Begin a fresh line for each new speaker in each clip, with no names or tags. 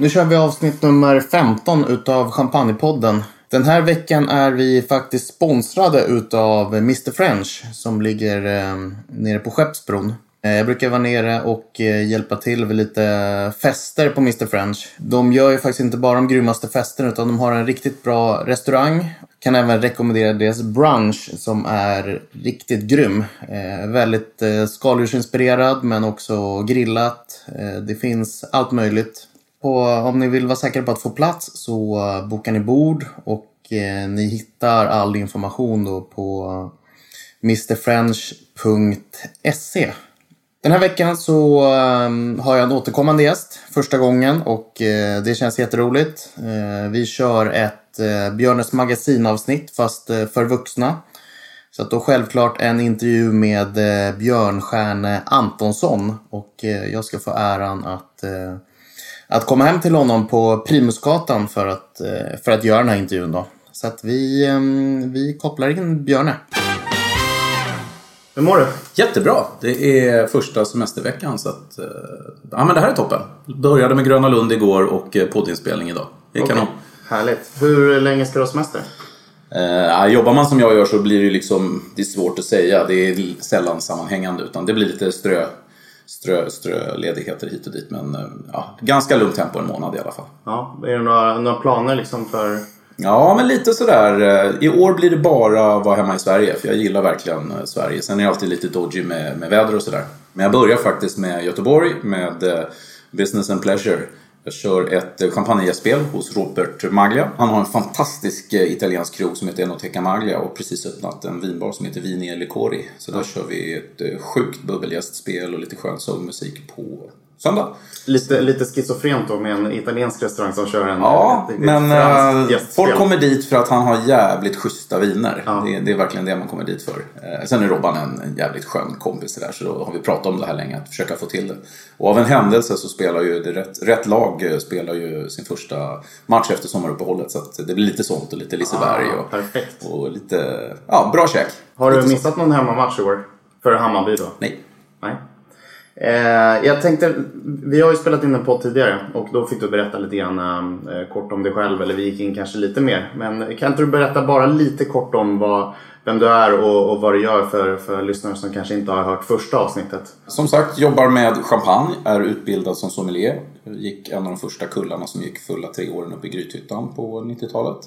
Nu kör vi avsnitt nummer 15 utav Champagnepodden. Den här veckan är vi faktiskt sponsrade utav Mr French som ligger eh, nere på Skeppsbron. Eh, jag brukar vara nere och eh, hjälpa till vid lite fester på Mr French. De gör ju faktiskt inte bara de grymmaste festerna utan de har en riktigt bra restaurang. Kan även rekommendera deras brunch som är riktigt grym. Eh, väldigt eh, skaldjursinspirerad men också grillat. Eh, det finns allt möjligt. På, om ni vill vara säkra på att få plats så uh, bokar ni bord och uh, ni hittar all information då på eh, uh, mrfrench.se. Den här veckan så har jag en återkommande gäst första gången och det känns jätteroligt. vi kör ett uh, Björnes magasinavsnitt fast för vuxna. Så att då självklart en intervju med Björnstjerne Antonsson och jag ska få äran att att komma hem till honom på Primusgatan för att, eh, för att göra den här intervjun. Då. Så att vi, ehm, vi kopplar in Björne. Hur mår du?
Jättebra. Det är första semesterveckan så att... Eh, ja men det här är toppen. Började med Gröna Lund igår och eh, poddinspelning idag. Det är okay. kanon.
Härligt. Hur länge ska du ha semester?
Eh, jobbar man som jag gör så blir det liksom... Det är svårt att säga. Det är sällan sammanhängande utan det blir lite strö strö, ströledigheter hit och dit. Men eh, ja, ganska lugnt tempo en månad i alla fall.
Ja, är det några, några planer liksom för?
Ja, men lite sådär. Eh, I år blir det bara vara hemma i Sverige för jag gillar verkligen eh, Sverige. Sen är det alltid lite dodgy med, med väder och sådär. Men jag börjar faktiskt med Göteborg med Business and Pleasure. Jag kör ett champagnespel hos Robert Maglia. Han har en fantastisk italiensk krog som heter Enoteca Maglia och precis öppnat en vinbar som heter Vini Licori. Så där kör vi ett sjukt bubbelgästspel och lite skön sångmusik på söndag.
Lite, lite schizofrent då med en italiensk restaurang som kör en
Ja, ett, ett men äh, folk kommer dit för att han har jävligt schyssta viner. Ja. Det, det, är verkligen det man kommer dit för. Eh, sen är Robban en, en jävligt skön kompis där så då har vi pratat om det här länge, att försöka få till det. Och av en händelse så spelar ju det rätt, rätt lag eh, spelar ju sin första match efter sommaruppehållet så det blir lite sånt och lite Liseberg
ah, och,
och lite, ja, bra käk.
Har du
lite
missat sånt. någon hemmamatch i år? För Hammarby då?
Nej.
Nej. Eh, jag tänkte, vi har ju spelat in en podd tidigare och då fick du berätta lite grann eh, kort om dig själv eller vi gick in kanske lite mer. Men kan inte du berätta bara lite kort om vad, vem du är och, och vad du gör för, för lyssnare som kanske inte har hört första avsnittet?
Som sagt, jobbar med champagne, är utbildad som sommelier. Gick en av de första kullarna som gick fulla tre åren uppe i Grythyttan på 90-talet.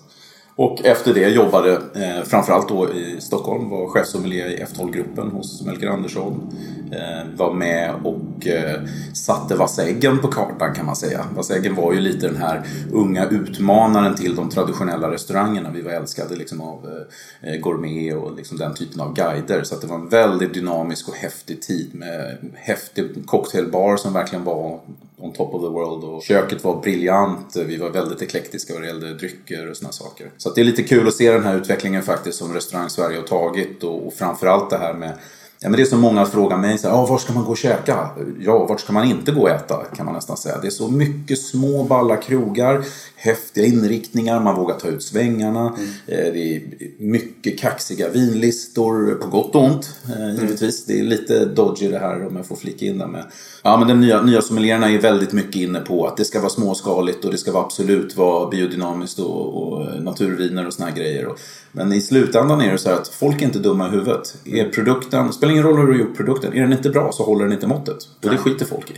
Och efter det jobbade eh, framförallt då i Stockholm, var chefsommelier i F12-gruppen hos Melker Andersson. Eh, var med och och eh, satte Vasseggen på kartan kan man säga. Vasseggen var ju lite den här unga utmanaren till de traditionella restaurangerna. Vi var älskade liksom av eh, eh, gourmet och liksom den typen av guider. Så det var en väldigt dynamisk och häftig tid med häftig cocktailbar som verkligen var on top of the world. Och köket var briljant, vi var väldigt eklektiska vad det gällde drycker och sådana saker. Så det är lite kul att se den här utvecklingen faktiskt som restaurang Sverige har tagit och, och framförallt det här med Ja, men det är så många frågar mig, så här, ah, var ska man gå och käka? Ja, vart ska man inte gå och äta? Kan man nästan säga. Det är så mycket små balla krogar, häftiga inriktningar, man vågar ta ut svängarna. Mm. Det är mycket kaxiga vinlistor, på gott och ont mm. givetvis. Det är lite dodgy det här om jag får flika in det med. Ja men de nya, nya sommelierna är väldigt mycket inne på att det ska vara småskaligt och det ska vara absolut vara biodynamiskt och, och naturviner och såna här grejer. Men i slutändan är det så här att folk är inte dumma i huvudet. Är produkten, spelar ingen roll hur du har gjort produkten, är den inte bra så håller den inte måttet. Och det skiter folk i.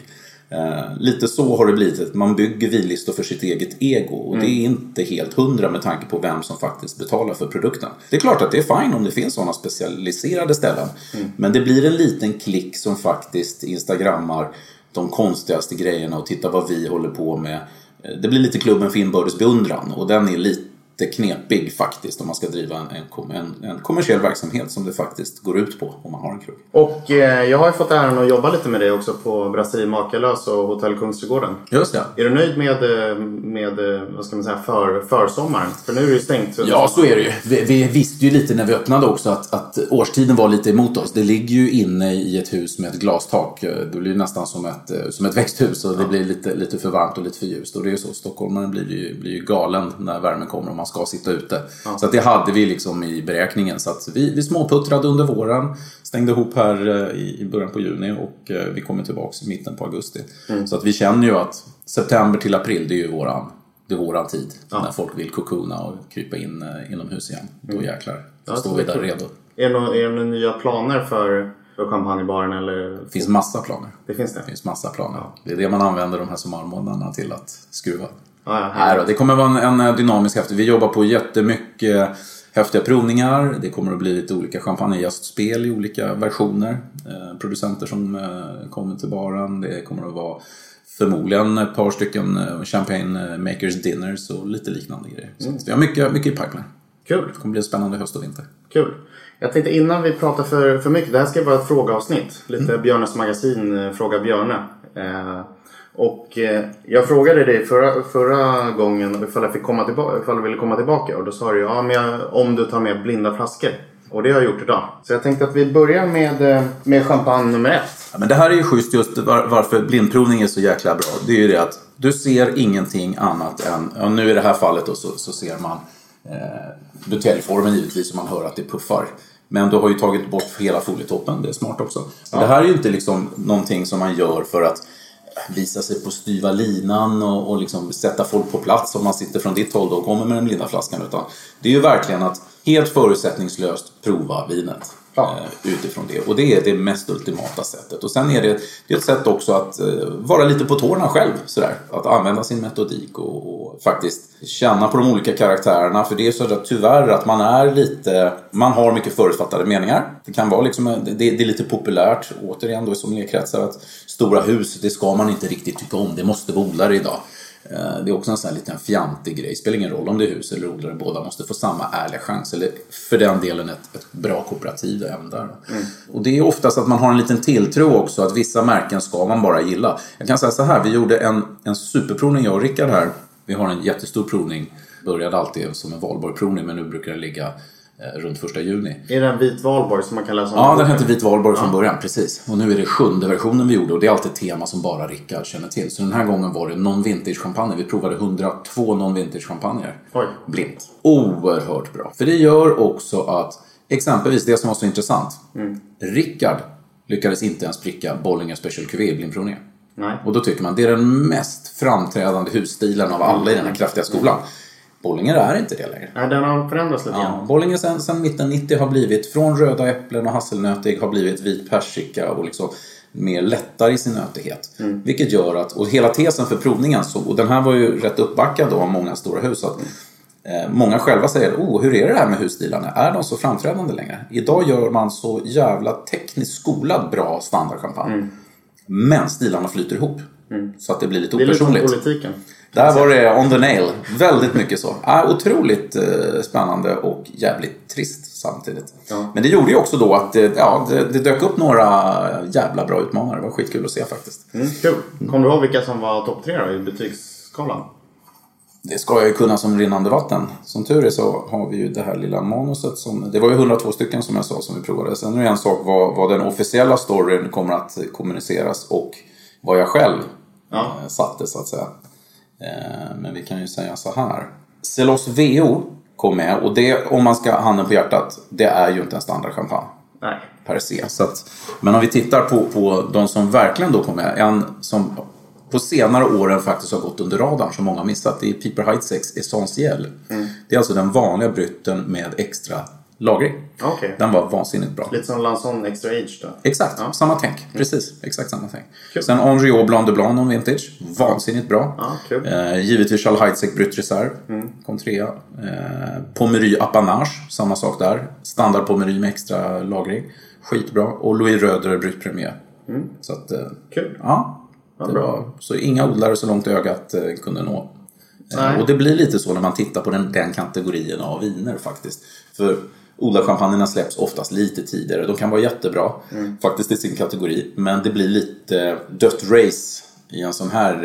Eh, lite så har det blivit. Man bygger vinlistor för sitt eget ego. Och mm. det är inte helt hundra med tanke på vem som faktiskt betalar för produkten. Det är klart att det är fine om det finns sådana specialiserade ställen. Mm. Men det blir en liten klick som faktiskt instagrammar de konstigaste grejerna och tittar vad vi håller på med. Eh, det blir lite klubben för inbördes beundran och den är lite knepig faktiskt om man ska driva en, en, en, kommersiell verksamhet som det faktiskt går ut på om man har en krog.
Och eh, jag har ju fått äran att jobba lite med dig också på Brasserie Makalös och Hotell Kungsträdgården.
Just det.
Är du nöjd med, eh, med eh, vad ska man säga, för, försommaren? För nu är det ju stängt.
Ja, så är det ju. Vi, vi, visste ju lite när vi öppnade också att, att årstiden var lite emot oss. Det ligger ju inne i ett hus med ett glastak. Det blir ju nästan som ett, som ett växthus och det blir lite, lite för varmt och lite för ljust. Och det är ju så, stockholmaren blir ju, blir ju galen när värmen kommer och man ska sitta ute. Ja. Så att det hade vi liksom i beräkningen. Så att vi, vi småputtrade under våren, stängde ihop här eh, i början på juni och eh, vi kommer tillbaka i mitten på augusti. Mm. Så att vi känner ju att september till april, det är ju våran, det är våran tid. Ja. När folk vill kokona och krypa in eh, inomhus igen. Mm. Då jäklar, då ja, står vi där redo.
Är det, några, är det några nya planer för för champagnebaren eller?
Det finns massa planer.
Det finns det?
Det finns massa planer. Ja. Det är det man använder de här sommarmånaderna till att skruva. Ah, ja, Nej, då, det kommer vara en, en dynamisk häftig. Vi jobbar på jättemycket häftiga provningar. Det kommer att bli lite olika champagnegästspel i olika versioner. Eh, producenter som eh, kommer till baren. Det kommer att vara förmodligen ett par stycken eh, champagne makers dinners och lite liknande grejer. Mm. Så vi har mycket, mycket i pipeline.
Kul!
Det kommer bli en spännande höst och vinter.
Kul! Jag tänkte innan vi pratar för, för mycket, det här ska vara ett frågeavsnitt. Lite mm. Björnes magasin, eh, Fråga Björne. Eh, och eh, jag frågade dig förra, förra gången ifall jag, fick komma tillbaka, ifall du ville komma tillbaka. Och då sa du ja, men jag, om du tar med blinda flaskor. Och det har jag gjort idag. Så jag tänkte att vi börjar med, eh, med champagne nummer ett.
Ja, men det här är ju schysst just var, varför blindprovning är så jäkla bra. Det är ju det att du ser ingenting annat än, ja, nu i det här fallet då, så, så ser man eh, buteljformen givetvis och man hör att det puffar. Men du har ju tagit bort hela folietoppen, det är smart också. Ja. Det här är ju inte liksom någonting som man gör för att visa sig på styva linan och, och liksom sätta folk på plats om man sitter från ditt håll då och kommer med den blinda flaskan. Utan det är ju verkligen att helt förutsättningslöst prova vinet. Ja. Eh, utifrån det. Och det är det mest ultimata sättet. Och sen är det, det är ett sätt också att eh, vara lite på tårna själv. Sådär. Att använda sin metodik och, och, faktiskt känna på de olika karaktärerna. För det är så att tyvärr att man är lite, man har mycket förutfattade meningar. Det kan vara liksom, eh, det, det är lite populärt, återigen då i sommelierkretsar, att stora hus, det ska man inte riktigt tycka om. Det måste vara odlare idag. Eh, det är också en sån här liten fjantig grej. Det spelar ingen roll om det är hus eller odlare, båda måste få samma ärliga chans. Eller för den delen ett, ett bra kooperativ även där. Mm. Och det är oftast att man har en liten tilltro också att vissa märken ska man bara gilla. Jag kan säga så här, vi gjorde en, en superprovning jag och Rickard här. Vi har en jättestor provning. Började alltid som en valborgprovning men nu brukar det ligga runt första juni.
Är det en vit valborg som man kallar som?
Ja, den hette vit valborg från början, precis. Och nu är det sjunde versionen vi gjorde och det är alltid ett tema som bara Rickard känner till. Så den här gången var det non-vintage champagne. Vi provade 102 non-vintage champagner. Blint. Oerhört bra. För det gör också att exempelvis det som var så intressant. Mm. Rickard lyckades inte ens pricka Bollinger Special Cuvée i blindprovningen. Och då tycker man det är den mest framträdande husstilen av alla i den här kraftiga skolan. Bollinger är inte det längre.
Nej, den har förändrats lite.
Ja, Bollinger sen, sen mitten 90 har blivit, från röda äpplen och hasselnötig, har blivit vit persika och liksom mer lättare i sin nötighet. Mm. Vilket gör att, och hela tesen för provningen, så, och den här var ju rätt uppbackad då av många stora hus, att eh, många själva säger oh, hur är det här med husstilarna? Är de så framträdande längre? Idag gör man så jävla tekniskt skolad bra standardchampagne. Mm. Men stilarna flyter ihop. Mm. Så att det blir lite opersonligt.
Det är lite som politiken.
Där var det on the nail. Väldigt mycket så. Äh, otroligt eh, spännande och jävligt trist samtidigt. Ja. Men det gjorde ju också då att det, ja, det, det, dök upp några jävla bra utmanare. Det var skitkul att se faktiskt.
Mm, kul. Kommer du ihåg vilka som var topp tre då, i betygsskalan?
Det ska jag ju kunna som rinnande vatten. Som tur är så har vi ju det här lilla manuset. Som, det var ju 102 stycken som jag sa som vi provade. Sen är det en sak vad, vad den officiella storyn kommer att kommuniceras och vad jag själv ja. Eh, satte så att säga. Eh, men vi kan ju säga så här. Celos VO kom med och det, om man ska ha handen på hjärtat, det är ju inte en standardchampagne
Nej.
per se. Så att, men om vi tittar på, på de som verkligen då kom med, en som på senare åren faktiskt har gått under radarn som många har missat, det är Piper Heidsieck Essentiel. Det är alltså den vanliga brytten med extra lagring.
Okej.
Den var vansinnigt bra.
Lite som Lanson Extra Age då.
Exakt,
Ja.
samma tänk. Precis, exakt samma tänk.
Kul.
Sen Henriot Blanc de Blanc non vintage. Vansinnigt bra.
Ja, kul.
Eh, givetvis Charles Heidsieck Brut Reserve. Kom trea. Eh, Pommery Apanage, samma sak där. Standard Pommery med extra lagring. Skitbra. Och Louis Röder Brut Premier. Så att, eh, ja.
Ja,
Det
bra.
var, så inga odlare så långt ögat eh, kunde nå. Eh,
Nej.
Och det blir lite så när man tittar på den, den kategorin av viner faktiskt. För odlarchampagnerna släpps oftast lite tidigare. De kan vara jättebra
Mm.
faktiskt i sin kategori. Men det blir lite dött race i en sån här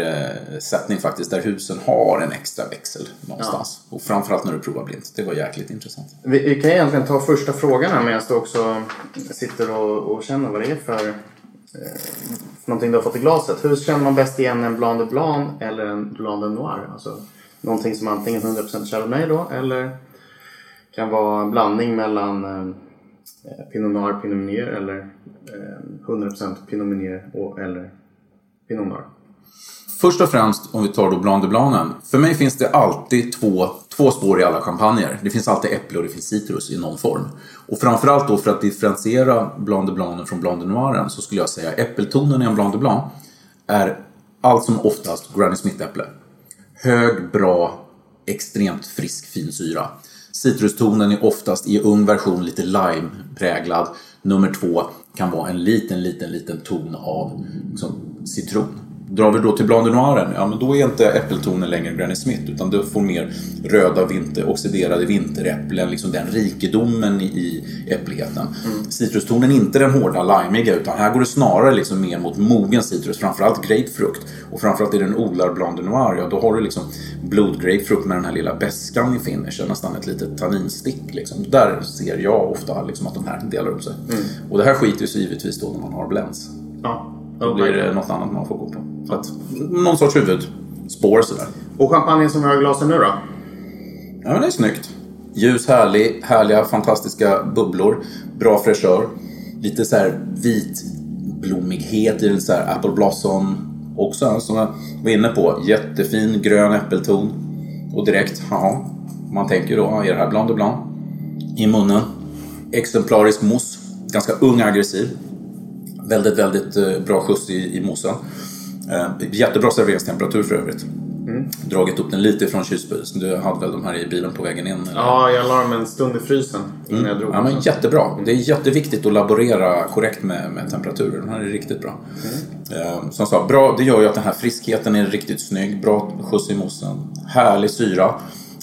eh, sättning faktiskt. Där husen har en extra växel någonstans. Och framförallt när du provar blint. Det var jäkligt intressant.
Vi, vi kan egentligen ta första frågan här medan du också sitter och, och känner vad det är för, eh, för någonting du har fått i glaset. Hur känner man bäst igen en Blanc de Blanc eller en Blanc de Noir? Alltså, någonting som antingen 100% Chardonnay då eller kan vara en blandning mellan eh, eh, Pinot Noir, Pinot Meunier eller eh, 100% Pinot Meunier och, eller Pinot Noir.
Först och främst, om vi tar då Blanc de Blancen. För mig finns det alltid två, två spår i alla champagner. Det finns alltid äpple och det finns citrus i någon form. Och framförallt då för att differentiera Blanc de Blancen från Blanc de Noiren så skulle jag säga äppeltonen i en Blanc de Blanc är allt som oftast Granny Smith-äpple. Hög, bra, extremt frisk fin syra. Citrustonen är oftast i ung version lite lime-präglad. Nummer två kan vara en liten, liten, liten ton av liksom, citron. Drar vi då till Blanc de Noiren, ja men då är inte äppeltonen längre Granny Smith utan du får mer röda vinter, oxiderade vinteräpplen, liksom den rikedomen i, i äppligheten. Citrustonen är inte den hårda limeiga utan här går det snarare liksom mer mot mogen citrus, framförallt grapefrukt. Och framförallt är det en odlar Blanc de Noir, ja då har du liksom blodgrapefrukt med den här lilla beskan i finishen, nästan ett litet tanninstick. Liksom. Där ser jag ofta liksom att de här delar upp sig. Och det här skiter ju sig givetvis då när man har blends.
Ja.
Då blir det något annat man får gå på. Så att, någon sorts huvudspår sådär.
Och champagnen som vi har i glasen nu då?
Ja men det är snyggt. Ljus, härlig, härliga, fantastiska bubblor. Bra fräschör. Lite så här vit blommighet i den så här apple blossom också som jag var inne på. Jättefin grön äppelton. Och direkt, jaha. Man tänker då, är det här Blanc de Blanc? I munnen. Exemplarisk mousse. Ganska ung aggressiv. Väldigt, väldigt eh, bra skjuts i, i moussen. Eh, jättebra serveringstemperatur för övrigt. Dragit upp den lite från kylspisen. Du hade väl de här i bilen på vägen in? Eller?
Ja, jag la dem en stund i frysen innan jag drog.
Ja, men jättebra. Det är jätteviktigt att laborera korrekt med, med temperaturer. Den här är riktigt bra. Eh, som sagt, bra, det gör ju att den här friskheten är riktigt snygg. Bra skjuts i moussen. Härlig syra.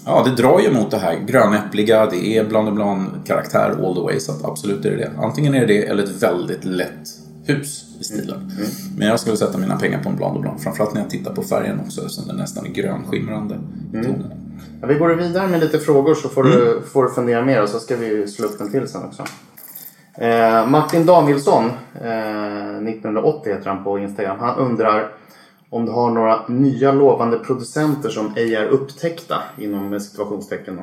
Ja, det drar ju mot det här grönäppliga. Det är Blanc de Blanc-karaktär all the way. Så absolut är det det. Antingen är det det eller ett väldigt lätt hus i stilen. Men jag skulle sätta mina pengar på en Blanc de Blanc. Framförallt när jag tittar på färgen också. Eftersom den nästan är grönskimrande i tonen.
Ja, vi går vidare med lite frågor så får, du, får du fundera mer och så ska vi slå upp en till sen också. Eh, Martin Danielsson, eh, 1980 heter han på Instagram. Han undrar om du har några nya lovande producenter som ej är upptäckta inom situationstecken. Då.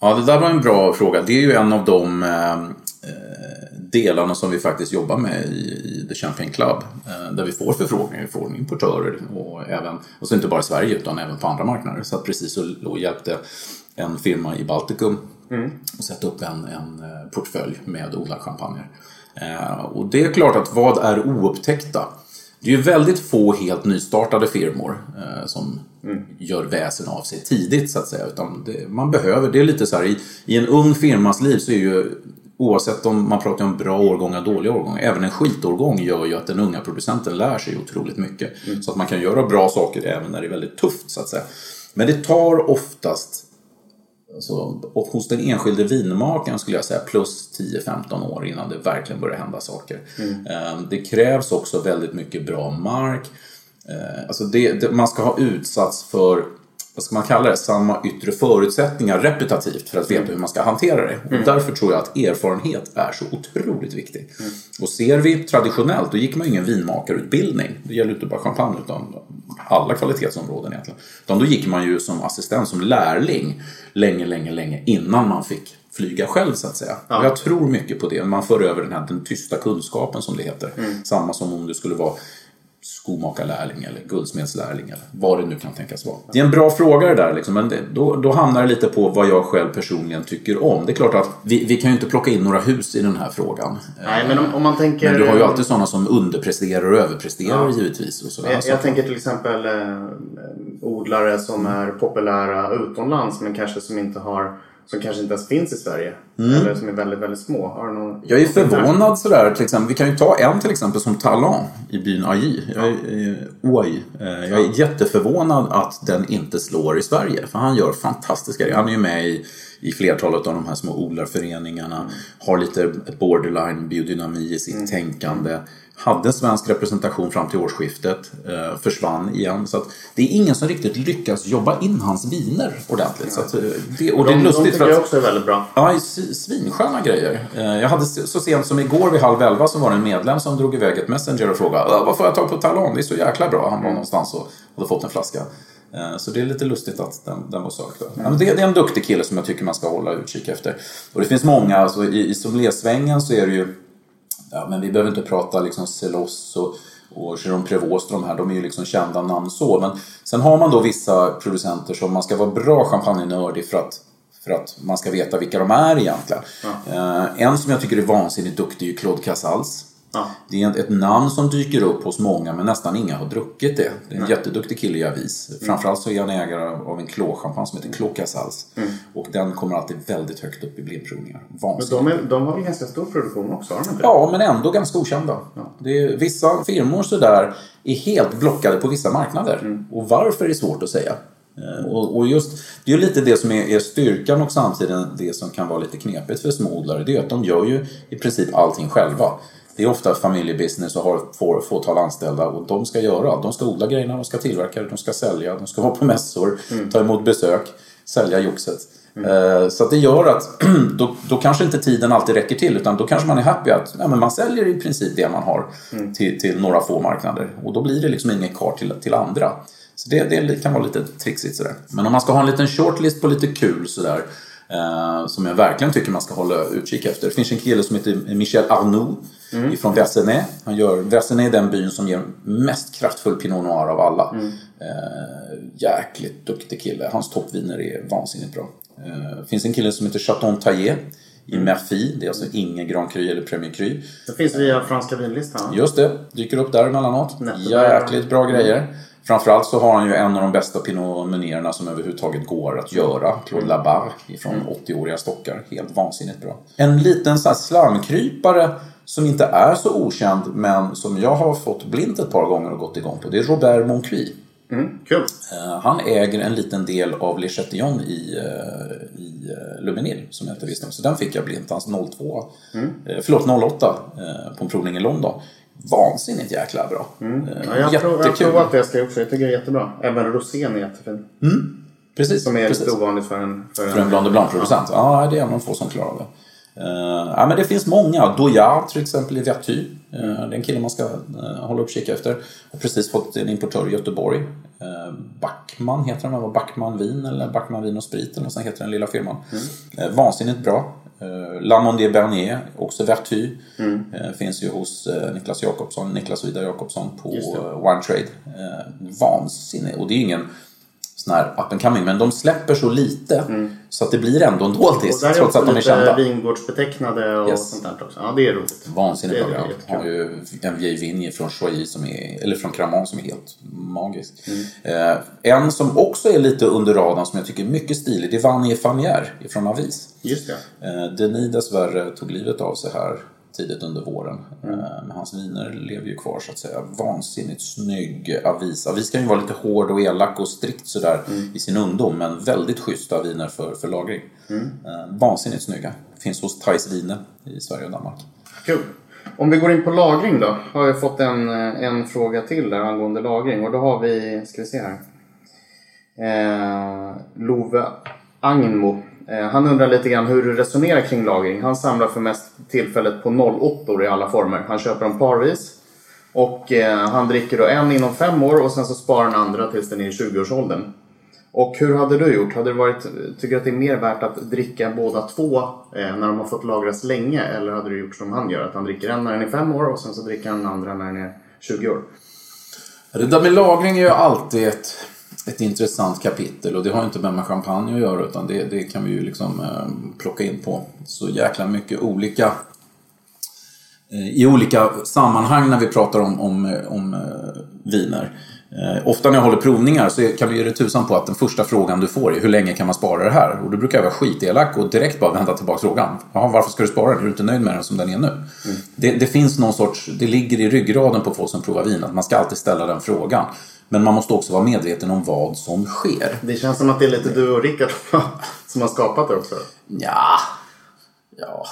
Ja, det där var en bra fråga. Det är ju en av de eh, eh, delarna som vi faktiskt jobbar med i, i The Champagne Club. Eh, där vi får förfrågningar från importörer och även, och så inte bara i Sverige utan även på andra marknader. Så precis så och hjälpte en firma i Baltikum att sätta upp en, en eh, portfölj med odlarchampagner. Eh, och det är klart att vad är oupptäckta? Det är ju väldigt få helt nystartade firmor eh, som gör väsen av sig tidigt så att säga. Utan det, man behöver, det är lite så här i, i en ung firmas liv så är ju Oavsett om man pratar om bra årgångar och dåliga årgångar, även en skitårgång gör ju att den unga producenten lär sig otroligt mycket. Så att man kan göra bra saker även när det är väldigt tufft så att säga. Men det tar oftast Alltså, och hos den enskilde vinmakaren skulle jag säga plus 10-15 år innan det verkligen börjar hända saker. Eh, Det krävs också väldigt mycket bra mark. Eh, Alltså det, det, man ska ha utsatts för vad ska man kalla det, samma yttre förutsättningar repetitivt för att veta hur man ska hantera det. Och därför tror jag att erfarenhet är så otroligt viktig. Och ser vi traditionellt, då gick man ju ingen vinmakarutbildning. Det gäller inte bara champagne utan alla kvalitetsområden egentligen. Utan då gick man ju som assistent, som lärling, länge, länge, länge innan man fick flyga själv så att säga. Och jag tror mycket på det. Man för över den här den tysta kunskapen som det heter. Samma som om det skulle vara skomakarlärling eller guldsmedslärling eller vad det nu kan tänkas vara. Det är en bra fråga det där, liksom, men det, då, då hamnar det lite på vad jag själv personligen tycker om. Det är klart att vi, vi kan ju inte plocka in några hus i den här frågan.
Nej, men om, om man tänker...
Men du har ju alltid sådana som underpresterar och överpresterar givetvis. Och sådär.
Jag,
Så
jag tänker till exempel eh, odlare som är populära utomlands men kanske som inte har som kanske inte ens finns i Sverige. Eller som är väldigt, väldigt små. Har du någon,
Mm. Jag är förvånad sådär till exempel. Vi kan ju ta en till exempel som Talan i byn Aji. Jag är, eh, Ouai. Eh, jag är jätteförvånad att den inte slår i Sverige. För han gör fantastiska grejer. Han är ju med i, i flertalet av de här små odlarföreningarna. Har lite borderline biodynami i sitt tänkande. Hade svensk representation fram till årsskiftet. Eh, försvann igen. Så det är ingen som riktigt lyckas jobba in hans viner ordentligt. Så att, eh, det, och det är
de, de
lustigt
tycker jag också är väldigt bra.
Ja, svinsköna grejer. Eh, Jag hade så sent som igår vid halv elva så var det en medlem som drog iväg ett Messenger och frågade "Äh, vad får jag tag på Talon? Det är så jäkla bra. Han var någonstans och hade fått en flaska. Så det är lite lustigt att den, den var sökt. Ja, men det, det är en duktig kille som jag tycker man ska hålla utkik efter. Och det finns många, alltså i, i sommeliersvängen så är det ju Ja, men vi behöver inte prata liksom Celos och, och Jérôme Prévost och de här, de är ju liksom kända namn så. Men sen har man då vissa producenter som man ska vara bra champagnenördig för att, för att man ska veta vilka de är egentligen. Eh, en som jag tycker är vansinnigt duktig är Claude Casals.
Ja.
Det är ett namn som dyker upp hos många men nästan inga har druckit det. Det är en jätteduktig kille i avis. Framförallt så är han ägare av en Clos-champagne som heter Clos Casals. Och den kommer alltid väldigt högt upp i blindprovningar.
Men de, är, de har väl ganska stor produktion också? Har de inte?
Ja, men ändå ganska okända. Det är, vissa firmor sådär är helt blockade på vissa marknader. Och varför är svårt att säga. Eh, Och, just, det är ju lite det som är, styrkan och samtidigt det som kan vara lite knepigt för småodlare. Det är att de gör ju i princip allting själva. Det är ofta familjebusiness och har få, fåtal anställda och de ska göra. De ska odla grejerna, de ska tillverka det, de ska sälja, de ska vara på mässor, ta emot besök, sälja joxet. Eh, Så det gör att då, då kanske inte tiden alltid räcker till utan då kanske man är happy att ja, men man säljer i princip det man har till, till några få marknader och då blir det liksom inget kvar till, till andra. Så det, det kan vara lite trixigt sådär. Men om man ska ha en liten shortlist på lite kul sådär som jag verkligen tycker man ska hålla utkik efter. Det finns en kille som heter Michel Arnoux ifrån Versenay. Han gör, Versenay är den byn som ger mest kraftfull Pinot Noir av alla. Eh, jäkligt duktig kille. Hans toppviner är vansinnigt bra. Eh, Det finns en kille som heter Chaton Taillé i Murphy. Det är alltså ingen Grand Cru eller Premier Cru.
Det finns via franska vinlistan.
Just det, dyker upp där emellanåt. Jäkligt bra grejer. Framförallt så har han ju en av de bästa Pinot Meunierna som överhuvudtaget går att göra. Claude Labarre ifrån 80-åriga stockar. Helt vansinnigt bra. En liten så här slamkrypare som inte är så okänd men som jag har fått blint ett par gånger och gått igång på. Det är Robert Moncuy.
Mm, kul.
Eh, Han äger en liten del av Le Chatillon i, eh, i eh, Luminil som jag inte visste om. Så den fick jag blint, hans 02. Eh, Förlåt, 08 eh, på en provning i London. Vansinnigt jäkla bra. Eh,
Ja, jag, tror, jag har
Jättekul.
provat det ska också. Jag tycker det är jättebra. Även rosén är jättefin.
Precis.
Som är
precis.
lite ovanligt för en... För
För en Blanc de Blanc-producent? Ja, det är en av de få som klarar det. Uh, ja, men det finns många. Doyard till exempel i Vertu. Uh, det är en kille man ska uh, hålla uppkik efter. Har precis fått en importör i Göteborg. Uh, Backman heter den, va? Backman Vin eller Backman Vin och Sprit eller något heter den lilla firman. Uh, vansinnigt bra. Uh, La Mondier Bernier, också Vertu. Uh, finns ju hos Niklas Jakobsson, Niklas Vidar Jakobsson på Wine Trade. Uh, vansinnigt. Och det är ingen sån här up and coming. Men de släpper så lite så att det blir ändå en.
Och
doldis trots att de är kända.
vingårdsbetecknade och
Yes.
sånt där också. Ja, det är roligt.
Vansinnigt bra program. Har ju en vieille vigne från Choisy som är, eller från Cramont som är helt magisk.
Mm.
Eh, en som också är lite under radarn som jag tycker är mycket stilig, det är Vanier Fanière från Avis.
Just det.
Eh, Denis dessvärre tog livet av sig här tidigt under våren.
Mm.
Eh, Men hans viner lever ju kvar så att säga. Vansinnigt snygg avis. Avis kan ju vara lite hård och elak och strikt sådär
Mm.
i sin ungdom. Men väldigt schyssta viner för, för lagring.
Mm.
Eh, Vansinnigt snygga. Finns hos Thais Viner i Sverige och Danmark.
Kul. Om vi går in på lagring då. Har jag fått en, en fråga till där angående lagring. Och då har vi, ska vi se här. Eh, Love Agnmo. Eh, han undrar lite grann hur du resonerar kring lagring. Han samlar för mest tillfället på 08 i alla former. Han köper dem parvis. Och eh, han dricker då en inom fem år och sen så sparar den andra tills den är i 20-årsåldern. Och hur hade du gjort? Hade det varit, tycker du att det är mer värt att dricka båda två eh, när de har fått lagras länge? Eller hade du gjort som han gör? Att han dricker en när den är fem år och sen så dricker han den andra när den är 20 år?
Det där med lagring är ju alltid ett, ett intressant kapitel och det har inte med champagne att göra utan det, det kan vi ju liksom eh, plocka in på så jäkla mycket olika eh, i olika sammanhang när vi pratar om, om, om eh, viner. Eh, ofta när jag håller provningar så kan vi ge det tusan på att den första frågan du får är hur länge kan man spara det här? Och då brukar jag vara skitelak och direkt bara vända tillbaka frågan. Jaha, varför ska du spara den? Är du inte nöjd med den som den är nu? Mm. Det, det, finns någon sorts, det ligger i ryggraden på folk som provar vin att man ska alltid ställa den frågan. Men man måste också vara medveten om vad som sker.
Det känns som att det är lite du och Rickard som har skapat det också.
Ja, ja.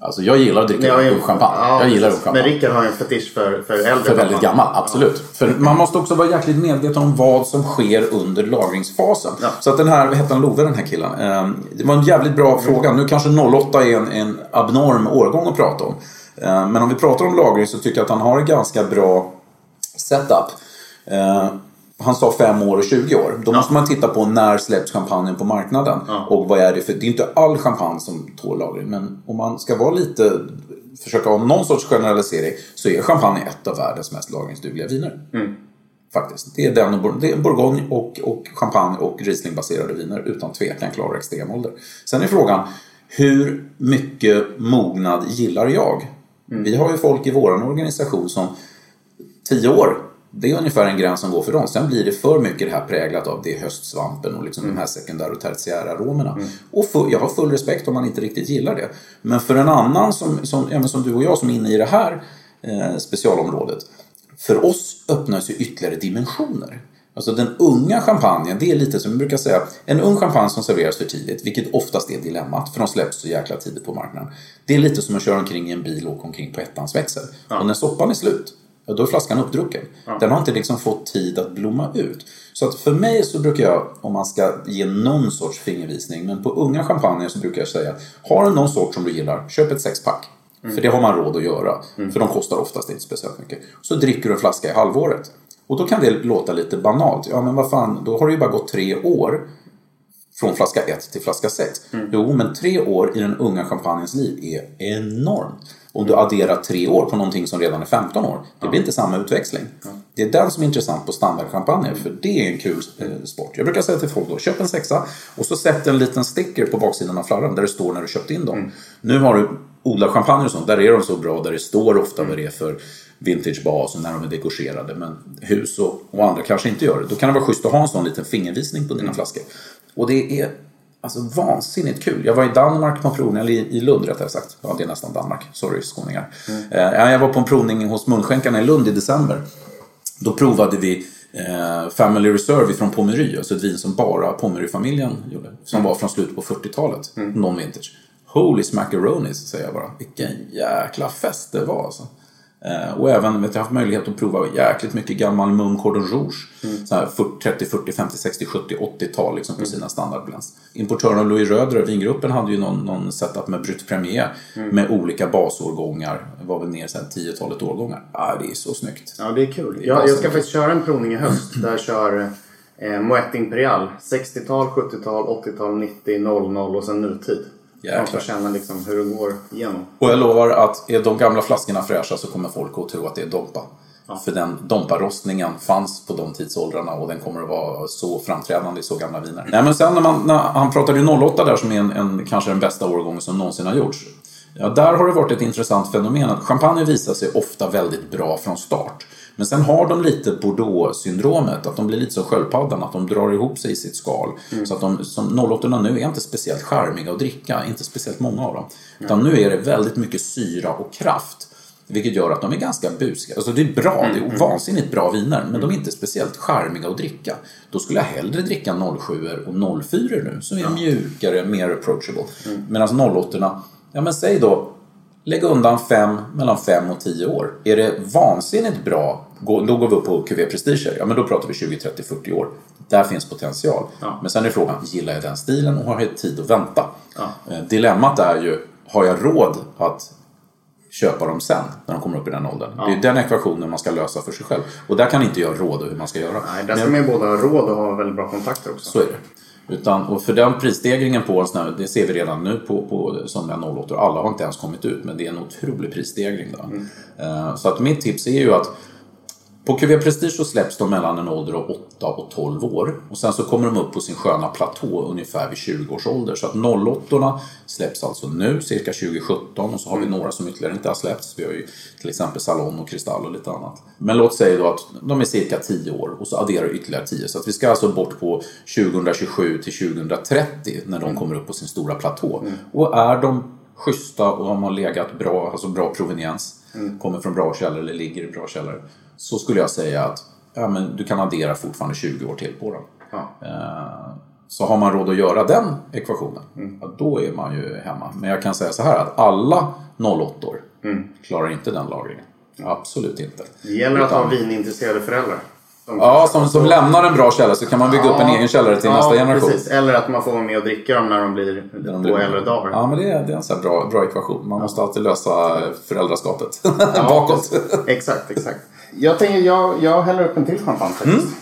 Alltså jag gillar att dricka ja, champagne. Ja, jag gillar champagne.
Men Rickard har en fetisch för, för äldre
För väldigt gammal, absolut. Ja. För man måste också vara jäkligt medveten om vad som sker under lagringsfasen. Ja. Så att den här, vad hette han, Love den här killen? Ehm, det var en jävligt bra fråga. Nu kanske 08 är en, en abnorm årgång att prata om. Ehm, men om vi pratar om lagring så tycker jag att han har en ganska bra setup. Han sa 5 år och 20 år. Då ja. måste man titta på när släpps champagnen på marknaden. Ja. Och vad är det för... Det är inte all champagne som tål lagring. Men om man ska vara lite... Försöka ha någon sorts generalisering. Så är champagne ett av världens mest lagringsdugliga viner. Mm. Faktiskt. Det är, den, det är Bourgogne och, och champagne och Riesling-baserade viner. Utan tvekan klarar extremålder. Sen är frågan. Hur mycket mognad gillar jag? Mm. Vi har ju folk i vår organisation som 10 år det är ungefär en gräns som går för dem. Sen blir det för mycket det här präglat av det höstsvampen och liksom mm. de här sekundära och tertiära aromerna. Mm. Och för, jag har full respekt om man inte riktigt gillar det. Men för en annan som, som, även som du och jag som är inne i det här eh, specialområdet. För oss öppnas ju ytterligare dimensioner. Alltså den unga champagnen, det är lite som vi brukar säga, en ung champagne som serveras för tidigt, vilket oftast är dilemmat, för de släpps så jäkla tidigt på marknaden. Det är lite som att köra omkring i en bil och åka omkring på ettans växel. Ja. Och när soppan är slut, ja, då är flaskan uppdrucken. Ja. Den har inte liksom fått tid att blomma ut. Så att för mig så brukar jag, om man ska ge någon sorts fingervisning, men på unga champagner så brukar jag säga, har du någon sort som du gillar, köp ett sexpack. Mm. För det har man råd att göra. Mm. För de kostar oftast inte speciellt mycket. Så dricker du en flaska i halvåret. Och då kan det låta lite banalt. Ja men vad fan, då har det ju bara gått tre år från flaska 1 till flaska 6. Mm. Jo, men tre år i den unga champagnens liv är enormt. Om du adderar tre år på någonting som redan är 15 år, det blir inte samma utväxling. Det är den som är intressant på standardchampagne, för det är en kul eh, sport. Jag brukar säga till folk då, köp en sexa och så sätt en liten sticker på baksidan av flarran där det står när du köpt in dem. Mm. Nu har du odlat champagne och sånt, där är de så bra, där det står ofta vad det är för vintagebas och när de är dekorerade. Men hus och, och, andra kanske inte gör det. Då kan det vara schysst att ha en sån liten fingervisning på dina mm. flaskor. Och det är Alltså vansinnigt kul. Jag var i Danmark på en provning, eller i Lund rättare sagt. Ja, det är nästan Danmark. Sorry skåningar. Mm. Eh, jag var på en provning hos munskänkarna i Lund i december. Då provade vi eh, Family Reserve från Pommery, alltså ett vin som bara Pommery-familjen gjorde. Som mm. var från slutet på 40-talet, mm. non-vintage. Holy smackaronis, säger jag bara. Vilken jäkla fest det var alltså. Eh, och även vet jag, haft möjlighet att prova jäkligt mycket gammal Mum Cordon Rouge. Mm. Så här 30, 40, 50, 60, 70, 80-tal liksom på mm. sina standardblends. Importören Louis Röder, vingruppen, hade ju någon, någon setup med Brut Premier mm. med olika basårgångar. Det var väl ner sen 10-talet årgångar. Ah, det är så snyggt.
Ja, det är kul. Det är jag, jag ska faktiskt köra en provning i höst där jag kör eh, Moet Imperial. 60-tal, 70-tal, 80-tal, 90, 00 och sen nutid. Jäklar. Man får känna liksom hur det går igenom.
Och jag lovar att är de gamla flaskorna fräscha så kommer folk att tro att det är Dompa. Ja. För den Dompa-rostningen fanns på de tidsåldrarna och den kommer att vara så framträdande i så gamla viner. Nej men sen när, man, när han pratade ju 08 där som är en, en, kanske den bästa årgången som någonsin har gjorts. Ja, där har det varit ett intressant fenomen att champagne visar sig ofta väldigt bra från start. Men sen har de lite Bordeaux-syndromet, att de blir lite som sköldpaddan, att de drar ihop sig i sitt skal. Mm. Så att de, som 08 nu är inte speciellt charmiga att dricka, inte speciellt många av dem. Utan nu är det väldigt mycket syra och kraft. Vilket gör att de är ganska busiga. Alltså det är bra, mm. det är mm. vansinnigt bra viner, men de är inte speciellt charmiga att dricka. Då skulle jag hellre dricka 07 och 04 nu, som är mjukare, mer approachable. Mm. Medan 08 ja men säg då Lägg undan fem, mellan 5 och 10 år. Är det vansinnigt bra Då går vi upp på QV Prestiger. Ja, men då pratar vi 20, 30, 40 år. Där finns potential.
Ja.
Men sen är frågan, gillar jag den stilen och har jag tid att vänta?
Ja.
Eh, Dilemmat är ju, har jag råd att köpa dem sen när de kommer upp i den åldern? Det är den ekvationen man ska lösa för sig själv. Och där kan inte jag råda hur man ska göra.
Nej, där ska man ju både ha råd och ha väldigt bra kontakter också.
så är det. Utan, och för den prisstegringen på en sån här, det ser vi redan nu på, på somliga 08 Alla har inte ens kommit ut, men det är en otrolig prisstegring. Där. Eh, Så att mitt tips är ju att på QV Prestige så släpps de mellan en ålder av 8 och 12 år. Och sen så kommer de upp på sin sköna platå ungefär vid 20 års ålder. Så att 08 släpps alltså nu, cirka 2017. Och så har vi några som ytterligare inte har släppts. Vi har ju till exempel Salon och Kristall och lite annat. Men låt säga då att de är cirka 10 år och så adderar vi ytterligare 10. Så att vi ska alltså bort på 2027 till 2030 när de kommer upp på sin stora platå. Och är de schyssta och de har legat bra, alltså bra proveniens, kommer från bra källor eller ligger i bra källor. Så skulle jag säga att ja, men du kan addera fortfarande 20 år till på dem.
Ja.
Eh, Så har man råd att göra den ekvationen, ja, då är man ju hemma. Men jag kan säga så här att alla 08 år klarar inte den lagringen. Absolut inte.
Det gäller att ha
Utan-
vinintresserade föräldrar.
Ja, som, som lämnar en bra källa så kan man bygga upp en egen källare till
ja,
nästa generation.
Precis. Eller att man får vara med och dricka dem när de blir
När de blir-
äldre dagar.
Ja, men det är, det är en sån bra, bra ekvation. Man måste alltid lösa föräldraskapet
Ja,
bakåt.
Exakt, exakt. Jag tänker, jag, jag häller upp en till champagne faktiskt.
Mm.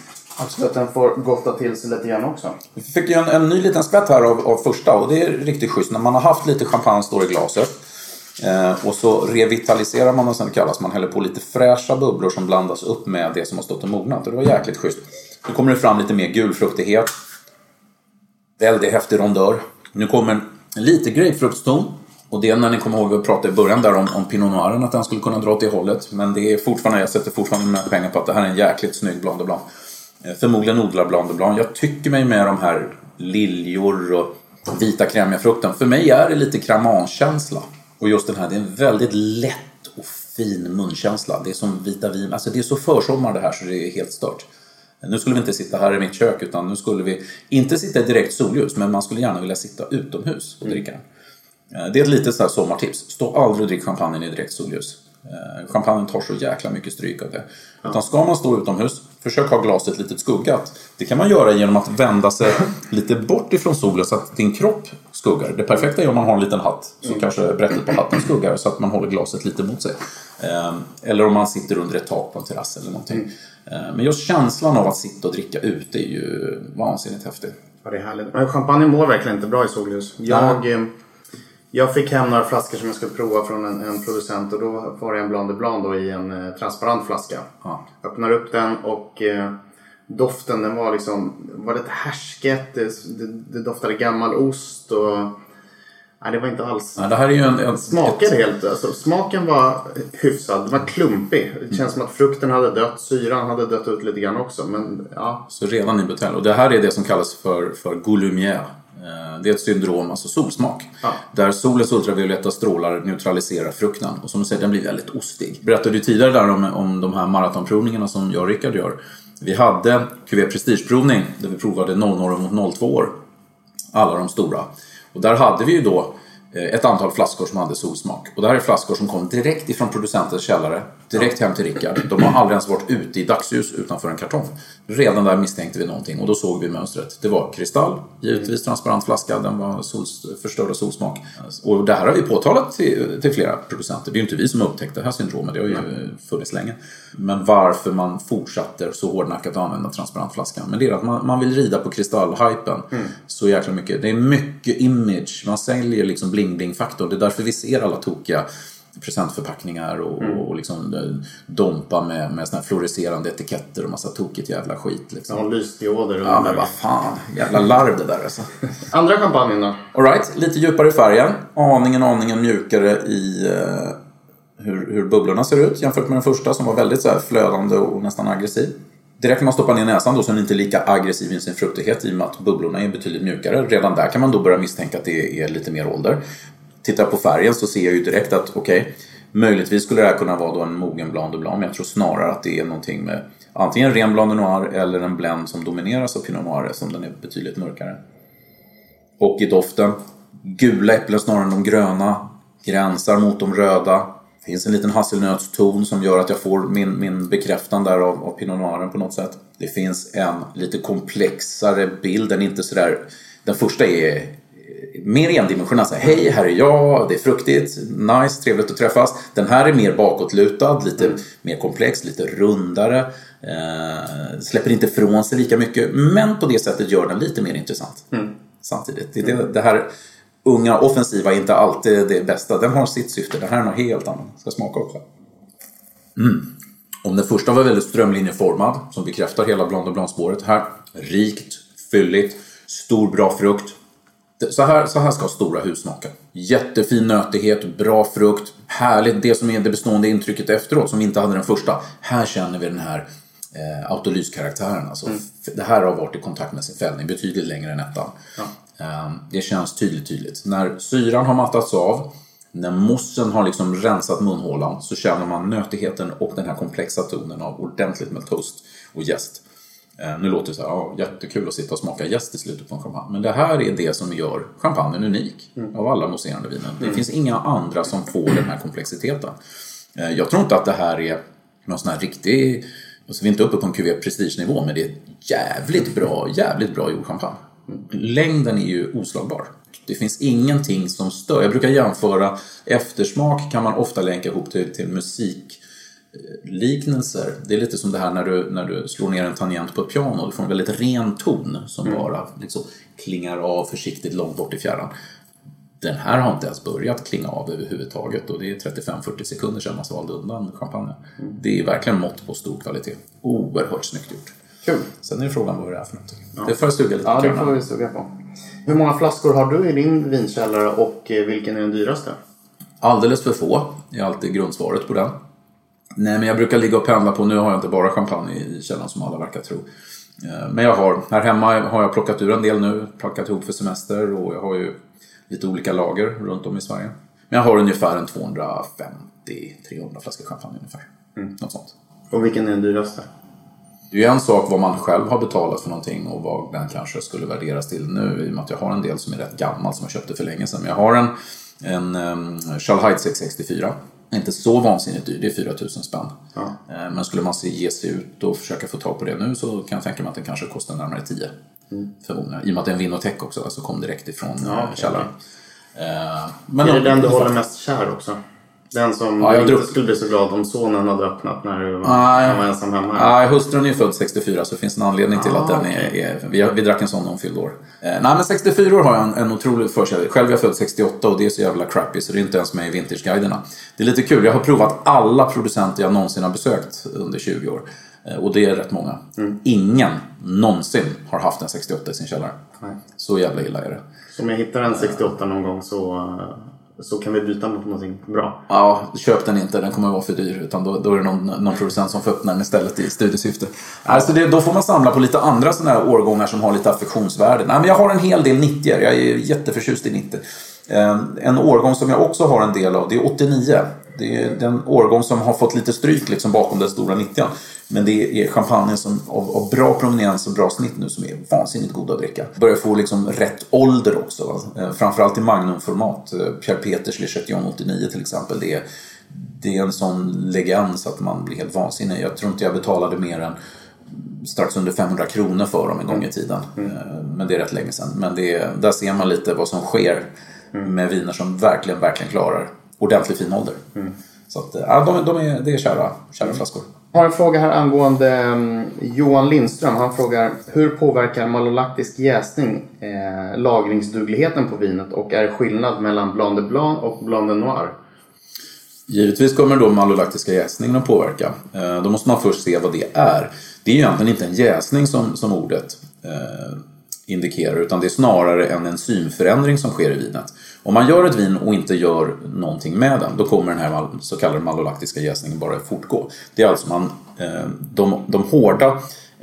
Så att den får gotta till sig lite grann också.
Vi fick ju en, en ny liten skvätt här av, av första och det är riktigt schysst. När man har haft lite champagne står i glaset eh, och så revitaliserar man det som kallas. Man häller på lite fräscha bubblor som blandas upp med det som har stått och mognat. Och det var jäkligt schysst. Nu kommer det fram lite mer gulfruktighet. Väldigt häftig rondör. Nu kommer lite grapefruktston. Och det är när ni kommer ihåg, vi pratade i början där om, om Pinot Noiren, att den skulle kunna dra åt det hållet. Men det är fortfarande, jag sätter fortfarande mina pengar på att det här är en jäkligt snygg Blanc de Blanc. Eh, förmodligen odlar Blanc de Blanc. Jag tycker mig med de här liljor och vita krämiga frukten. För mig är det lite kramankänsla. Och just den här, det är en väldigt lätt och fin munkänsla. Det är som vita vin. Alltså det är så försommar det här så det är helt stört. Nu skulle vi inte sitta här i mitt kök utan nu skulle vi inte sitta i direkt solljus men man skulle gärna vilja sitta utomhus och dricka Mm. Eh, Det är ett litet så här sommartips. Stå aldrig och drick champagnen i direkt solljus. Eh, Champagnen tar så jäkla mycket stryk av det. Utan ska man stå utomhus, försök ha glaset lite skuggat. Det kan man göra genom att vända sig lite bort ifrån solen så att din kropp skuggar. Det perfekta är om man har en liten hatt, så kanske brättet på hatten skuggar så att man håller glaset lite mot sig. Eh, Eller om man sitter under ett tak på en terrass eller någonting. Eh, Men just känslan av att sitta och dricka ute är ju vansinnigt häftig.
Ja, det är härligt. Men champagne mår verkligen inte bra i solljus. Jag, eh, jag fick hem några flaskor som jag skulle prova från en, en producent och då var det en Blanc de Blanc då i en eh, transparent flaska.
Ja.
Öppnar upp den och eh, doften den var liksom var lite härsket. Det, det, det doftade gammal ost och nej, det var inte alls
Ja, det här är ju en, en,
Smakade helt, alltså, smaken var hyfsad. Den var klumpig. Det känns som att frukten hade dött. Syran hade dött ut lite grann också. Men ja,
Så redan i butelj. Och det här är det som kallas för, för goulumière. Eh, Det är ett syndrom, alltså solsmak.
Ja.
Där solens ultravioletta strålar neutraliserar frukten. Och som du säger, den blir väldigt ostig. Berättade ju tidigare där om, om de här maratonprovningarna som jag och Rickard gör. Vi hade QV Prestigeprovning där vi provade 00 mot 02 år. Alla de stora. Och där hade vi ju då ett antal flaskor som hade solsmak. Och det här är flaskor som kom direkt ifrån producentens källare. Direkt hem till Rickard. De har aldrig ens varit ute i dagsljus utanför en kartong. Redan där misstänkte vi någonting och då såg vi mönstret. Det var kristall, givetvis transparent flaska, den var sols, förstörd av solsmak. Och det här har vi påtalat till, till flera producenter. Det är ju inte vi som har upptäckt det här syndromet, det har ju funnits länge. Men varför man fortsätter så hårdnackat att använda transparent flaska. Men det är att man, man vill rida på kristallhypen så jäkla mycket. Det är mycket image, man säljer liksom bling-bling-faktorn. Det är därför vi ser alla tokiga presentförpackningar och, och liksom eh, dompa med, med såna fluorescerande etiketter och massa tokigt jävla skit. Liksom.
har lysdioder
Ja
under.
men vad fan, jävla larv det där alltså.
Andra champagnen då?
Alright, lite djupare i färgen. Aningen, aningen mjukare i eh, hur, hur bubblorna ser ut jämfört med den första som var väldigt så här, flödande och nästan aggressiv. Direkt när man stoppar ner näsan då så är den inte lika aggressiv i sin fruktighet i och med att bubblorna är betydligt mjukare. Redan där kan man då börja misstänka att det är lite mer ålder. Tittar jag på färgen så ser jag ju direkt att okej, möjligtvis skulle det här kunna vara då en mogen Blanc de Blanc men jag tror snarare att det är någonting med antingen ren Blanc de Noir eller en blend som domineras av Pinot Noir som den är betydligt mörkare. Och i doften, gula äpplen snarare än de gröna. Gränsar mot de röda. Finns en liten hasselnötston som gör att jag får min, min bekräftan där av, av Pinot Noiren på något sätt. Det finns en lite komplexare bild, den inte sådär... Den första är mer endimensionell. Så här, Hej, här är jag, det är fruktigt, nice, trevligt att träffas. Den här är mer bakåtlutad, lite mm. mer komplex, lite rundare. Eh, släpper inte ifrån sig lika mycket, men på det sättet gör den lite mer intressant. Mm. Samtidigt. Det, det, det, här unga offensiva är inte alltid det bästa. Den har sitt syfte, den här är något helt annat. Ska smaka också. Mm. Om den första var väldigt strömlinjeformad, som bekräftar hela Blanc de Blanc-spåret. Här, rikt, fylligt, stor bra frukt. Så här, så här ska stora hus smaka. Jättefin nötighet, bra frukt, härligt. Det som är det bestående intrycket efteråt, som vi inte hade den första. Här känner vi den här eh, autolyskaraktären. Alltså, mm. Det här har varit i kontakt med sin fällning betydligt längre än ettan. Ja. Eh, det känns tydligt, tydligt. När syran har mattats av, när mossen har liksom rensat munhålan så känner man nötigheten och den här komplexa tonen av ordentligt med toast och jäst. Eh, nu låter det så här, ja, jättekul att sitta och smaka jäst i slutet på en champagne. Men det här är det som gör champagnen unik mm. av alla mousserande vinen. Det mm. finns inga andra som får den här komplexiteten. Eh, jag tror inte att det här är någon sån här riktig, alltså vi är inte uppe på en QV prestigenivå, men det är jävligt bra, jävligt bra gjord champagne. Längden är ju oslagbar. Det finns ingenting som stör. Jag brukar jämföra eftersmak kan man ofta länka ihop till, till musik liknelser. Det är lite som det här när du, när du slår ner en tangent på ett piano. Du får en väldigt ren ton som mm. bara liksom klingar av försiktigt långt bort i fjärran. Den här har inte ens börjat klinga av överhuvudtaget och det är 35-40 sekunder sedan man svalde undan champagne. Mm. Det är verkligen mått på stor kvalitet. Oerhört snyggt gjort.
Kul.
Sen är frågan vad det är för någonting. Ja. Det får jag suga lite.
Ja, det får vi suga på. Hur många flaskor har du i din vinkällare och eh, vilken är den dyraste?
Alldeles för få är alltid grundsvaret på den. Nej, men jag brukar ligga och pendla på, nu har jag inte bara champagne i källaren som alla verkar tro. Eh, men jag har, här hemma har jag plockat ur en del nu, plockat ihop för semester och jag har ju lite olika lager runt om i Sverige. Men jag har ungefär en 250-300 flaskor champagne ungefär. Mm. Något sånt.
Och vilken är den dyraste?
Det är ju en sak vad man själv har betalat för någonting och vad den kanske skulle värderas till nu i och med att jag har en del som är rätt gammal som jag köpte för länge sedan. Men jag har en, en um, Hyde 664 inte så vansinnigt dyr, det är 4000 spänn. Ja. Eh, men skulle man ge sig ut och försöka få tag på det nu så kan jag tänka mig att den kanske kostar närmare 10. Mm. Förmodligen. I och med att det är en Vinotech också, alltså kom direkt ifrån ja, okay, källaren.
Okay. Eh, men är det den du håller mest kär också? Den som ja, inte drog... skulle bli så glad om sonen hade öppnat när du var, ah, var ensam hemma?
Nej, hustrun är född 64 så det finns en anledning till ah, att den är... är vi, vi drack en sån när hon fyllde år. Eh, nej men 64 år har jag en, en otrolig förkärlek. Själv är jag född 68 och det är så jävla crappy så det är inte ens med i Vintageguiderna. Det är lite kul, jag har provat alla producenter jag någonsin har besökt under 20 år. Eh, och det är rätt många. Mm. Ingen någonsin har haft en 68 i sin källare. Nej. Så jävla illa är det.
Så om jag hittar en 68 någon gång så så kan vi byta mot någonting bra.
Ja, köp den inte. Den kommer att vara för dyr. Utan då, då är det någon, någon producent som får öppna den istället i studiesyfte. Alltså det, då får man samla på lite andra sådana här årgångar som har lite affektionsvärde. Nej, men jag har en hel del 90 Jag är jätteförtjust i 90 ehm, En årgång som jag också har en del av, det är 89. Det är den årgång som har fått lite stryk liksom bakom den stora 90 men det är champagne som, av, av, bra prominens och bra snitt nu som är vansinnigt god att dricka. Börjar få liksom rätt ålder också. Va? Eh, framförallt i magnumformat. Eh, Pierre Peters Le Chatillon 89 till exempel. Det är, det är en sån legend så att man blir helt vansinnig. Jag tror inte jag betalade mer än strax under 500 kronor för dem en gång i tiden. Mm. Eh, men det är rätt länge sedan. Men det, där ser man lite vad som sker mm. med viner som verkligen, verkligen klarar ordentligt fin ålder. Mm. Så att, ja, de, de är, det är kära, kära flaskor.
Jag har en fråga här angående um, Johan Lindström. Han frågar hur påverkar malolaktisk jäsning eh, lagringsdugligheten på vinet och är det skillnad mellan Blanc de Blanc och Blanc de Noir?
Givetvis kommer då malolaktiska jäsningen att påverka. Eh, då måste man först se vad det är. Det är egentligen inte en jäsning som, som ordet eh, indikerar utan det är snarare en enzymförändring som sker i vinet. Om man gör ett vin och inte gör någonting med den då kommer den här så kallade malolaktiska jäsningen bara fortgå. Det är alltså man, eh, de, de hårda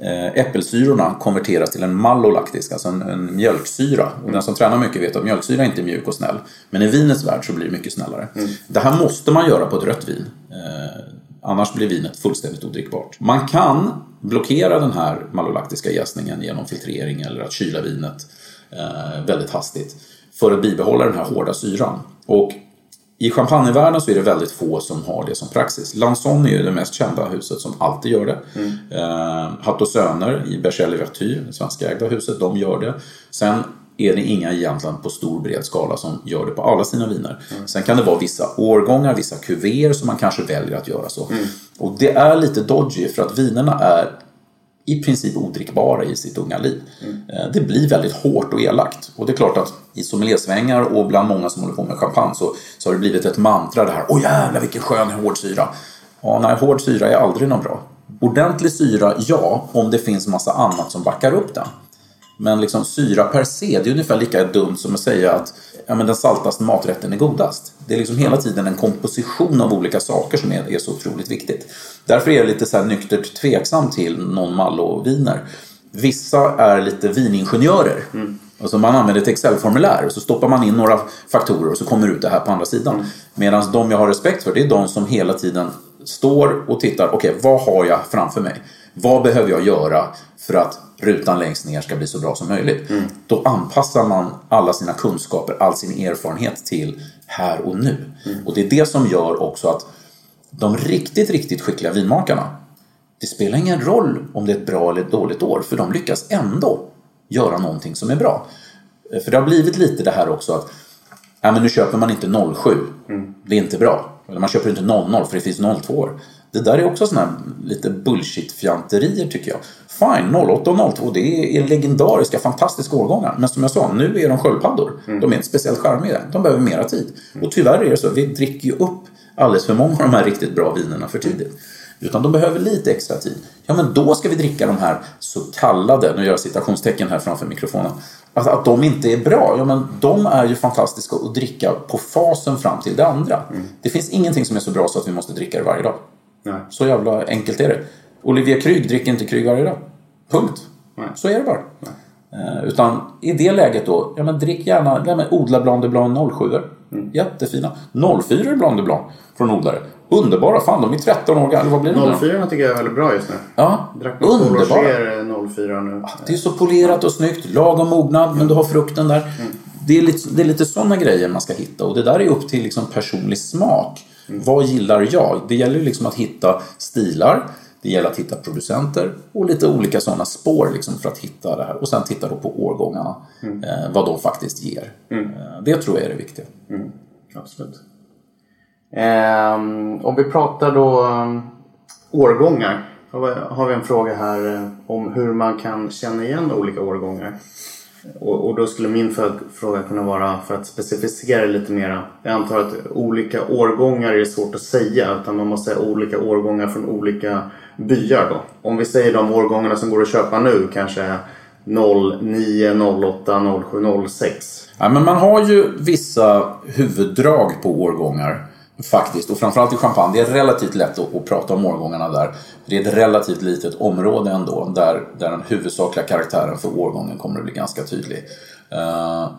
eh, äppelsyrorna konverteras till en malolaktisk, alltså en, en mjölksyra. Och den som tränar mycket vet att mjölksyra inte är mjuk och snäll. Men i vinets värld så blir det mycket snällare. Mm. Det här måste man göra på ett rött vin. Eh, annars blir vinet fullständigt odrickbart. Man kan blockera den här malolaktiska jäsningen genom filtrering eller att kyla vinet väldigt hastigt för att bibehålla den här hårda syran. Och I champagnevärlden så är det väldigt få som har det som praxis. Lanson är ju det mest kända huset som alltid gör det. Mm. Eh, Hatt och Söner i Bergell Vertu, det svenska ägda huset, de gör det. Sen är det inga egentligen på stor bred skala som gör det på alla sina viner. Mm. Sen kan det vara vissa årgångar, vissa kuver som man kanske väljer att göra så. Mm. Och det är lite dodgy för att vinerna är i princip odrickbara i sitt unga liv. Mm. Det blir väldigt hårt och elakt. Och det är klart att i sommeliersvängar och bland många som håller på med champagne så, så har det blivit ett mantra det här. Åh jävlar vilken skön hård syra. Ja, nej, hård syra är aldrig något bra. Ordentlig syra, ja, om det finns massa annat som backar upp den. Men liksom syra per se, det är ungefär lika dumt som att säga att ja, men den saltaste maträtten är godast. Det är liksom hela tiden en komposition av olika saker som är, är så otroligt viktigt. Därför är jag lite så här nyktert tveksam till non-mallo-viner. Vissa är lite viningenjörer. Mm. Alltså man använder ett Excel-formulär och så stoppar man in några faktorer och så kommer ut det här på andra sidan. Mm. Medan de jag har respekt för det är de som hela tiden står och tittar. Okej, okay, vad har jag framför mig? Vad behöver jag göra för att rutan längst ner ska bli så bra som möjligt? Mm. Då anpassar man alla sina kunskaper, all sin erfarenhet till här och nu. Mm. Och det är det som gör också att de riktigt, riktigt skickliga vinmakarna det spelar ingen roll om det är ett bra eller ett dåligt år för de lyckas ändå göra någonting som är bra. För det har blivit lite det här också att ja, men nu köper man inte 07. Mm. Det är inte bra. Eller man köper inte 00 för det finns 02 år. Det där är också sådana här lite bullshit-fjanterier tycker jag. Fine, 08 och 02 det är legendariska, fantastiska årgångar. Men som jag sa, nu är de sköldpaddor. Mm. De är inte speciellt charmiga. De behöver mera tid. Mm. Och tyvärr är det så, vi dricker ju upp alldeles för många av de här riktigt bra vinerna för tidigt. Utan de behöver lite extra tid. Ja, men då ska vi dricka de här så kallade, nu gör jag citationstecken här framför mikrofonen, att, att de inte är bra. Ja, men de är ju fantastiska att dricka på fasen fram till det andra. Mm. Det finns ingenting som är så bra så att vi måste dricka det varje dag. Nej. Så jävla enkelt är det. Olivier Krüg dricker inte Krüg varje dag. Punkt. Nej. Så är det bara. Eh, utan i det läget då, ja men drick gärna, ja, men odla Blanc de Blanc 07 mm. Jättefina. 04 Blanc de Blanc från odlare. Underbara. Fan, de är 13 år gamla. Vad blir
det 04 tycker jag är väldigt bra just nu.
Ja,
Drack underbara. 04 nu.
Det är så polerat och snyggt. Lagom mognad, men du har frukten där. Mm. Det är lite, det är lite sådana grejer man ska hitta och det där är upp till liksom personlig smak. Mm. Vad gillar jag? Det gäller liksom att hitta stilar. Det gäller att hitta producenter och lite olika sådana spår liksom för att hitta det här. Och sen titta då på årgångarna, mm. eh, vad de faktiskt ger. Mm. Eh, det tror jag är det viktiga.
Mm. Absolut. Eh, om vi pratar då um, årgångar. Har vi en fråga här eh, om hur man kan känna igen olika årgångar. Och, och då skulle min fråga kunna vara för att specificera lite mera. Jag antar att olika årgångar är svårt att säga utan man måste säga olika årgångar från olika byar då. Om vi säger de årgångarna som går att köpa nu kanske 09, 08, 07, 06.
Ja, men man har ju vissa huvuddrag på årgångar. Faktiskt, och framförallt i champagne. Det är relativt lätt att, att prata om årgångarna där. Det är ett relativt litet område ändå där, där den huvudsakliga karaktären för årgången kommer att bli ganska tydlig. Uh,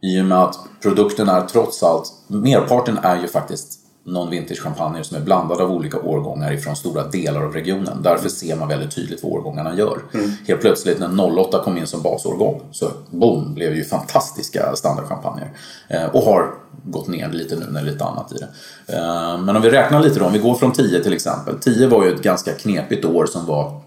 I och med att produkten är trots allt, merparten är ju faktiskt non-vintage champagner som är blandade av olika årgångar ifrån stora delar av regionen. Därför ser man väldigt tydligt vad årgångarna gör. Mm. Helt plötsligt när 08 kom in som basårgång så boom, blev ju fantastiska standardchampagner. Eh, och har gått ner lite nu när lite annat i det. Eh, men om vi räknar lite då, om vi går från 10 till exempel. 10 var ju ett ganska knepigt år som var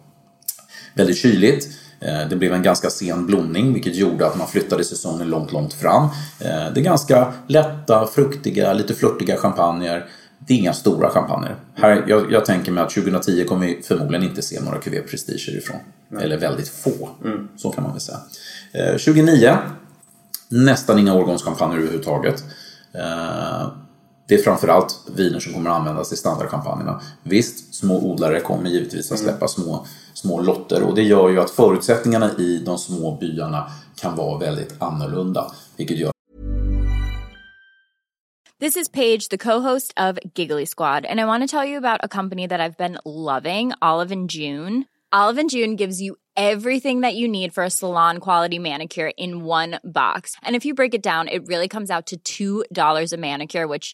väldigt kyligt. Eh, det blev en ganska sen blomning vilket gjorde att man flyttade säsongen långt, långt fram. Eh, det är ganska lätta, fruktiga, lite flörtiga champagner. Det är inga stora champagner. Här, jag, jag, tänker mig att 2010 kommer vi förmodligen inte se några QV Prestiger ifrån. Mm. Eller väldigt få. Mm. Så kan man väl säga. 2009 eh, nästan inga årgångschampagner överhuvudtaget. Det är framförallt viner som kommer att användas i standardchampagnerna. Visst, små odlare kommer givetvis att släppa små, små lotter och det gör ju att förutsättningarna i de små byarna kan vara väldigt annorlunda. Vilket gör
This is Paige, the co-host of Giggly Squad, and I want to tell you about a company that I've been loving, Olive and June. Olive and June gives you everything that you need for a salon quality manicure in one box. And if you break it down, it really comes out to $2 a manicure, which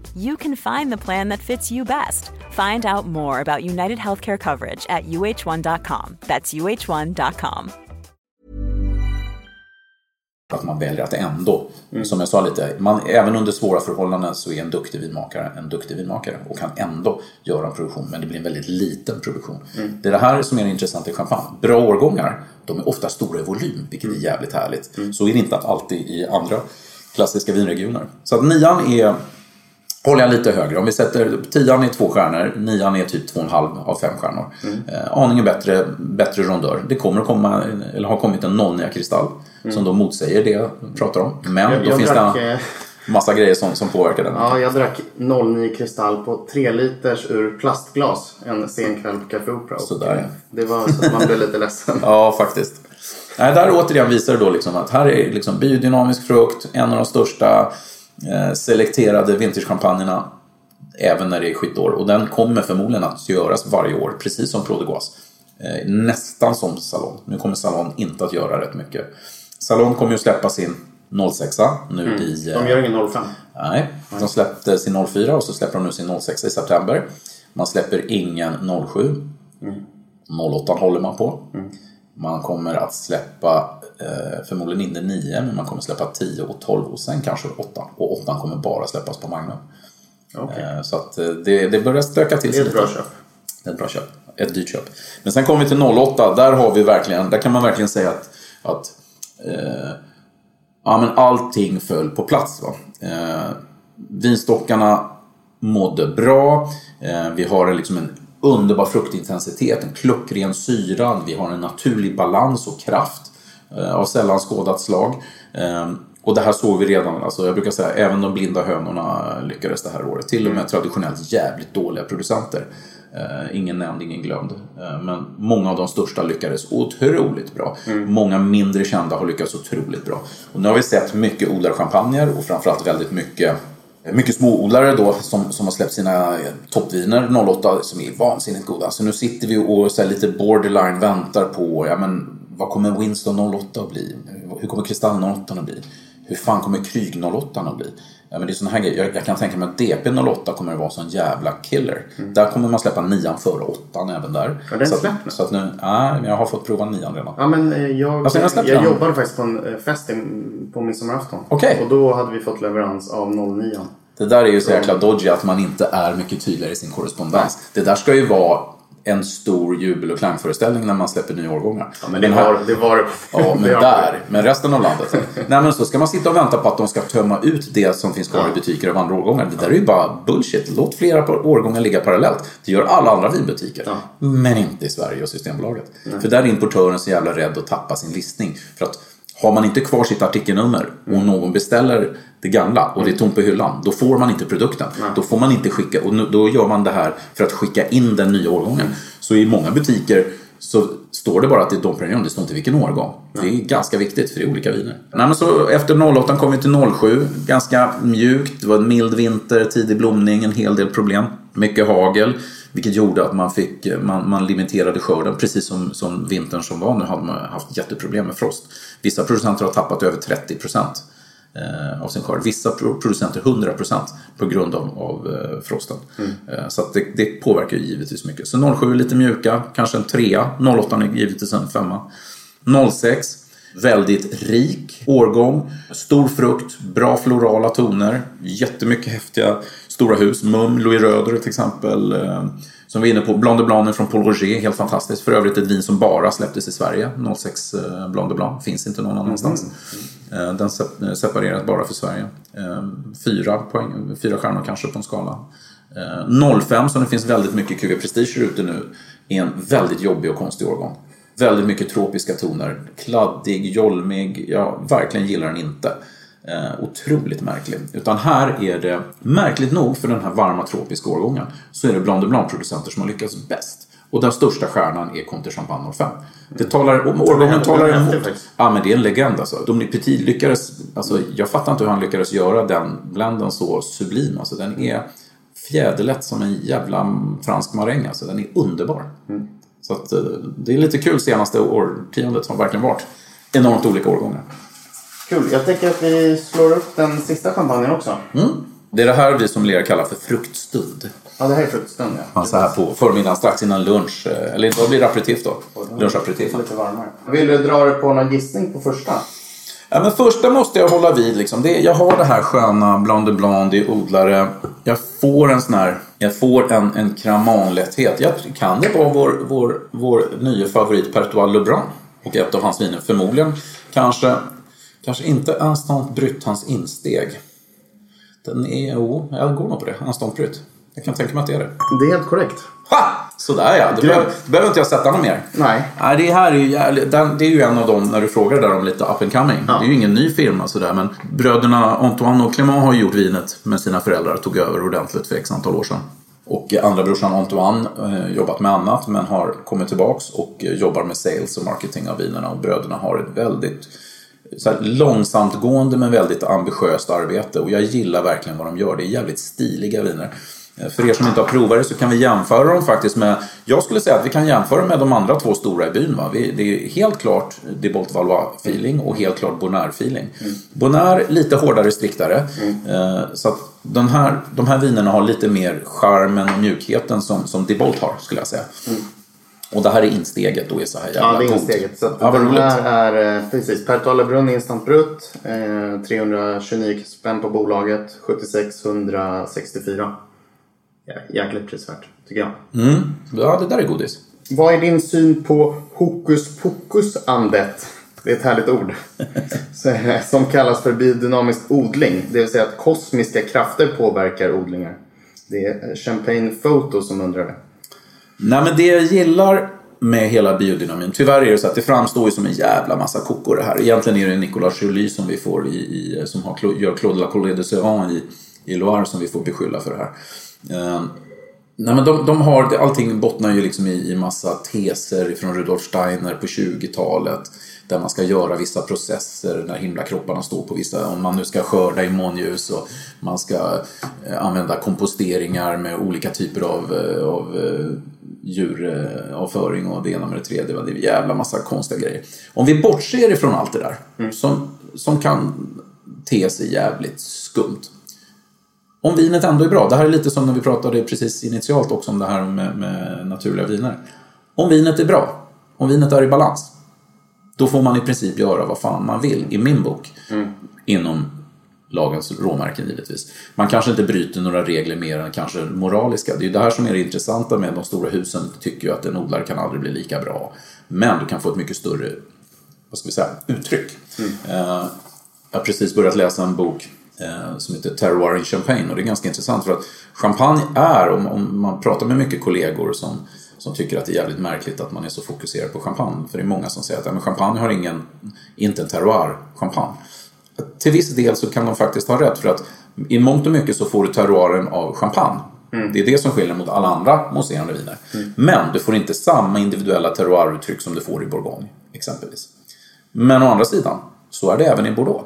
you can find the plan that fits you best. Find out more about United Healthcare coverage at uh1.com. That's uh1.com.
Att man väljer att ändå, som jag sa lite, man, även under svåra förhållanden så är en duktig vinmakare en duktig vinmakare och kan ändå göra en produktion, men det blir en väldigt liten produktion. Det är det här som är det intressanta i champagne. Bra årgångar, de är ofta stora i volym, vilket är jävligt härligt. Så är det inte alltid i andra klassiska vinregioner. Så att nian är håller jag lite högre. Om vi sätter tian är två stjärnor, nian är typ två och en halv av fem stjärnor.
Mm.
Eh, aningen bättre, bättre rondör. Det kommer att komma, eller har kommit en nonnia kristall som då motsäger det jag pratar om. Men
Mm. Jag-
då
jag
finns
drack,
det
eh,
massa grejer som, som påverkar den.
Ja, jag drack 09 kristall på 3 liters ur plastglas en sen kväll på Café Opera.
Sådär, ja.
Det var så att man blev lite ledsen.
Ja, faktiskt. Nej, där återigen visar det då liksom att här är liksom biodynamisk frukt, en av de största selekterade vintagechampagnerna även när det är skitår. Och den kommer förmodligen att göras varje år, precis som Pro de Goise. Eh, nästan som Salon. Nu kommer Salon inte att göra rätt mycket. Salon kommer ju släppa sin 06 nu i... eh,
De gör ingen 05.
Nej, de släppte sin 04 och så släpper de nu sin 06 i september. Man släpper ingen 07. 08 håller man på. Man kommer att släppa eh, förmodligen inte 9 men man kommer släppa 10 och 12 och sen kanske 8. Och 8 kommer bara släppas på Magnum.
Okej.
Eh, så att eh, det, det börjar stöka till
Det är
sig
ett bra köp.
Det är ett bra köp. Ett dyrt köp. Men sen kommer vi till 08. Där, har vi verkligen, där kan man verkligen säga att, att eh, ja, men allting föll på plats. Va? Eh, vinstockarna mådde bra. Eh, vi har liksom en underbar fruktintensitet, en klockren syra. Vi har en naturlig balans och kraft eh, av sällan skådat slag. Eh, och det här såg vi redan, alltså jag brukar säga även de blinda hönorna lyckades det här året. Till och med traditionellt jävligt dåliga producenter. Eh, ingen nämnd, ingen glömd. Eh, men många av de största lyckades otroligt bra. Många mindre kända har lyckats otroligt bra. Och nu har vi sett mycket odlarchampagner och framförallt väldigt mycket mycket småodlare då som, som har släppt sina eh, toppviner 08 som är vansinnigt goda. Så nu sitter vi och så lite borderline väntar på, ja men vad kommer Winston 08 att bli? Hur kommer Kristall 08 att bli? Hur fan kommer Kryg 08 att bli? Ja, men det är såna här grejer. Jag, jag kan tänka mig att DP 08 kommer att vara sån jävla killer. Där kommer man släppa nian före åttan även där.
Mm. Ja, den
så, att, så att nu, nej, jag har fått prova nian redan.
Ja, men eh, jag,
Alltså,
jag
den.
jobbade faktiskt på en eh, fest på midsommarafton.
Okej.
Och då hade vi fått leverans av 09.
Det där är ju så jäkla dodgy att man inte är mycket tydligare i sin korrespondens. Det där ska ju vara en stor jubel och klangföreställning när man släpper nya årgångar.
Ja, men det
här-
var det. Var, det.
Ja, men där. Men resten av landet. Nej, men så ska man sitta och vänta på att de ska tömma ut det som finns kvar i butiker av andra årgångar. Det där är ju bara bullshit. Låt flera årgångar ligga parallellt. Det gör alla andra vinbutiker.
Ja.
Men inte i Sverige och Systembolaget. För där är importören så jävla rädd att tappa sin listning. För att har man inte kvar sitt artikelnummer och någon beställer det gamla och det är tomt på hyllan, då får man inte produkten. Då får man inte skicka, och nu- då gör man det här för att skicka in den nya årgången. Så i många butiker så står det bara att det är Dom Perignon, det står inte vilken årgång. Det är ganska viktigt för det är olika viner. Nej, men så efter 08 kom vi till 07, ganska mjukt, det var en mild vinter, tidig blomning, en hel del problem. mycket hagel. Vilket gjorde att man, fick, man, man limiterade skörden. Precis som, som vintern som var nu hade man haft jätteproblem med frost. Vissa producenter har tappat över 30 procent eh, av sin skörd. Vissa producenter 100 procent på grund av, av eh, frosten. Mm. Så det, det, påverkar givetvis mycket. Så 07 är lite mjuka, kanske en trea. 08 är givetvis en femma. 06 Väldigt rik årgång, stor frukt, bra florala toner, jättemycket häftiga stora hus. Mum, Louis Röder till exempel. Eh, som vi är inne på, Blanc de Blanc från Paul Roger, helt fantastiskt. För övrigt ett vin som bara släpptes i Sverige. 06 eh, Blanc de Blanc, finns inte någon annanstans. Mm. Eh, den separeras bara för Sverige. Fyra, poäng, fyra stjärnor kanske på en skala. 05 som det finns väldigt mycket QV Prestige ute nu är en väldigt jobbig och konstig årgång. Väldigt mycket tropiska toner. Kladdig, jolmig. Jag verkligen gillar den inte. Eh, otroligt märklig. Utan här är det, märkligt nog för den här varma tropiska årgången, så är det Blanc de Blanc-producenter som har lyckats bäst. Och den största stjärnan är Conte Champagne 05. Det talar, årgången talar emot. Ja men det är en legend alltså. Dominic Petit lyckades, alltså jag fattar inte hur han lyckades göra den blenden så sublim. Alltså den är fjäderlätt som en jävla fransk maräng alltså. Den är underbar. Mm. Så att, eh, det är lite kul senaste årtiondet som verkligen varit enormt olika årgångar.
Kul. Jag tänker att vi slår upp den sista champagnen också.
Mm. Det är det här vi som ler kallar för fruktstund.
Ja, det här är fruktstund ja.
ja så här på förmiddagen strax innan lunch. Eh, eller vad blir det aperitif då? Lunchaperitif.
Lite varmare. Vill du dra det på någon gissning på första?
Ja, men första måste jag hålla vid. Liksom. Det, jag har det här sköna Blanc de Blanc, det är odlare. Jag får en sån här, jag får en, en kramanlätthet. Jag, kan det vara vår, vår, vår nya favorit Pertois Lebrun? Och ett av hans viner. Förmodligen kanske, kanske inte Instant Brut, hans insteg. Den är, jo, jag går nog på det. Instant Brut. Jag kan tänka mig att det är det.
Det är helt korrekt.
Ha! Sådär ja, då behöver, behöver inte jag sätta något mer.
Nej.
Nej det här är ju, den, det är ju en av dem, när du frågar där om lite up and coming. Ja. Det är ju ingen ny firma sådär men bröderna Antoine och Clément har gjort vinet med sina föräldrar. Tog över ordentligt för x antal år sedan. Och andra brorsan Antoine eh, jobbat med annat men har kommit tillbaks och jobbar med sales och marketing av vinerna. Och bröderna har ett väldigt så här, långsamt gående men väldigt ambitiöst arbete. Och jag gillar verkligen vad de gör. Det är jävligt stiliga viner. Eh, för er som inte har provat det så kan vi jämföra dem faktiskt med, jag skulle säga att vi kan jämföra med de andra två stora i byn. Va? Det är helt klart Debolt Valois-feeling och helt klart Bonnaire-feeling. Mm. Bonnaire lite hårdare, striktare. Mm. Eh, så att den här, de här vinerna har lite mer charmen och mjukheten som, som Debolt har skulle jag säga. Mm. Och det här är insteget och är så här jävla
Ja, det är insteget. Så ja, den här är eh, precis Per Brunn Instant Brut. Eh, 329 spänn på bolaget. 7664 jäkligt prisvärt, tycker jag.
Mm. Ja, det där är godis.
Vad är din syn på hokus pokus-andet? Det är ett härligt ord. Som kallas för biodynamisk odling. Det vill säga att kosmiska krafter påverkar odlingar. Det är Champagne Photo som undrar det.
Nej, men det jag gillar med hela biodynamin. Tyvärr är det så att det framstår ju som en jävla massa kokor det här. Egentligen är det Nicolas Joly som vi får i, i som har, gör Claude Lacolle de Sean i, i Loire som vi får beskylla för det här. Uh, nej men de, de har, allting bottnar ju liksom i, i massa teser från Rudolf Steiner på 20-talet. Där man ska göra vissa processer när himlakropparna står på vissa, om man nu ska skörda i månljus och man ska eh, använda komposteringar med olika typer av, eh, av eh, djuravföring och det ena med det tredje. Det är en jävla massa konstiga grejer. Om vi bortser ifrån allt det där mm. som, som kan te sig jävligt skumt om vinet ändå är bra, det här är lite som när vi pratade precis initialt också om det här med, med naturliga viner. Om vinet är bra, om vinet är i balans, då får man i princip göra vad fan man vill i min bok. Mm. Inom lagens råmärken givetvis. Man kanske inte bryter några regler mer än kanske moraliska. Det är ju det här som är det intressanta med de stora husen. Tycker ju att en odlare kan aldrig bli lika bra. Men du kan få ett mycket större vad ska vi säga, uttryck. Mm. Uh, jag har precis börjat läsa en bok eh, som heter Terroir in Champagne. Och det är ganska intressant för att champagne är, om, man pratar med mycket kollegor som, som tycker att det är jävligt märkligt att man är så fokuserad på champagne. För det är många som säger att ja, men champagne har ingen, inte en terroir-champagne. Till viss del så kan de faktiskt ha rätt för att i mångt och mycket så får du terroiren av champagne. Mm. Det är det som skiljer mot alla andra mousserande viner. Mm. Men du får inte samma individuella terroiruttryck som du får i Bourgogne exempelvis. Men å andra sidan så är det även i Bordeaux.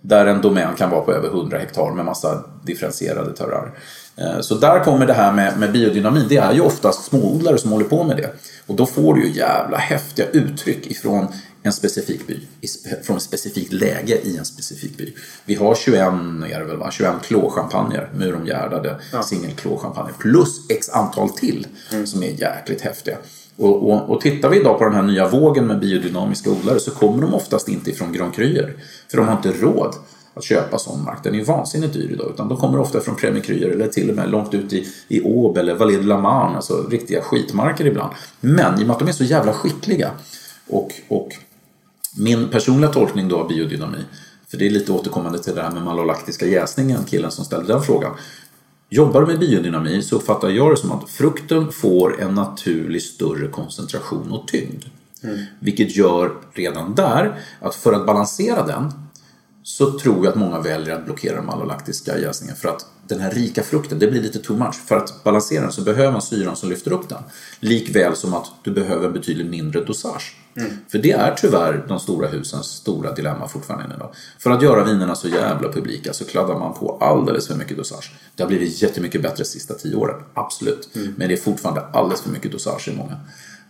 Där en domän kan vara på över 100 hektar med massa differentierade terroirer. Eh, Så där kommer det här med, med biodynami. Det är ju oftast småodlare som håller på med det. Och då får du ju jävla häftiga uttryck ifrån en specifik by. Från ett specifikt läge i en specifik by. Vi har 21, är det väl, va? 21 klåchampagner, muromgärdade singelklåchampagner. Plus x antal till som är jäkligt häftiga. Och, och, och tittar vi idag på den här nya vågen med biodynamiska odlare så kommer de oftast inte ifrån Grand Cryer. För de har inte råd att köpa sån mark. Den är ju vansinnigt dyr idag. Utan de kommer ofta från Premier Cryer eller till och med långt ut i, i Aube eller Vallée de la Marne. Alltså riktiga skitmarker ibland. Men i och med att de är så jävla skickliga och, och min personliga tolkning då av biodynami, för det är lite återkommande till det här med malolaktiska jäsningen, killen som ställde den frågan. Jobbar du med biodynami så uppfattar jag det som att frukten får en naturlig större koncentration och tyngd. Vilket gör redan där att för att balansera den så tror jag att många väljer att blockera den malolaktiska jäsningen för att den här rika frukten, det blir lite too much. För att balansera den så behöver man syran som lyfter upp den. Likväl som att du behöver en betydligt mindre dosage. För det är tyvärr de stora husens stora dilemma fortfarande idag. För att göra vinerna så jävla publika så kladdar man på alldeles för mycket dosage. Det har blivit jättemycket bättre de sista tio åren, absolut. Men det är fortfarande alldeles för mycket dosage i många.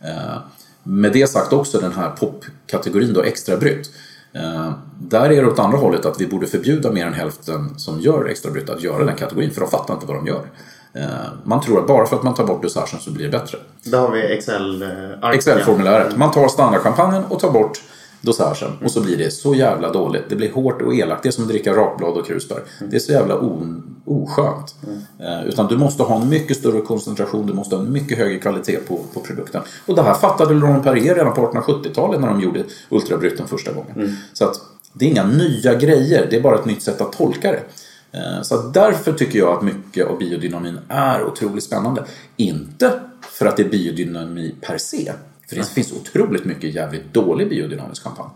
Eh, Med det sagt också den här popkategorin då, extra brytt. Eh, där är det åt andra hållet att vi borde förbjuda mer än hälften som gör extra brytt att göra den kategorin, för de fattar inte vad de gör. Eh, man tror att bara för att man tar bort dosagen så blir det bättre.
Där har vi Excel. eh,
Excel-formuläret. Man tar standardchampagnen och tar bort dosagen och så blir det så jävla dåligt. Det blir hårt och elakt. Det är som att dricka rakblad och krusbär. Det är så jävla oskönt. Eh, utan du måste ha en mycket större koncentration, du måste ha en mycket högre kvalitet på, på produkten. Och det här fattade Laurent Perrier redan på 1870-talet när de gjorde ultrabrytten första gången. Så att det är inga nya grejer, det är bara ett nytt sätt att tolka det. Eh, Så därför tycker jag att mycket av biodynamin är otroligt spännande. Inte för att det är biodynami per se. För det finns otroligt mycket jävligt dålig biodynamisk champagne.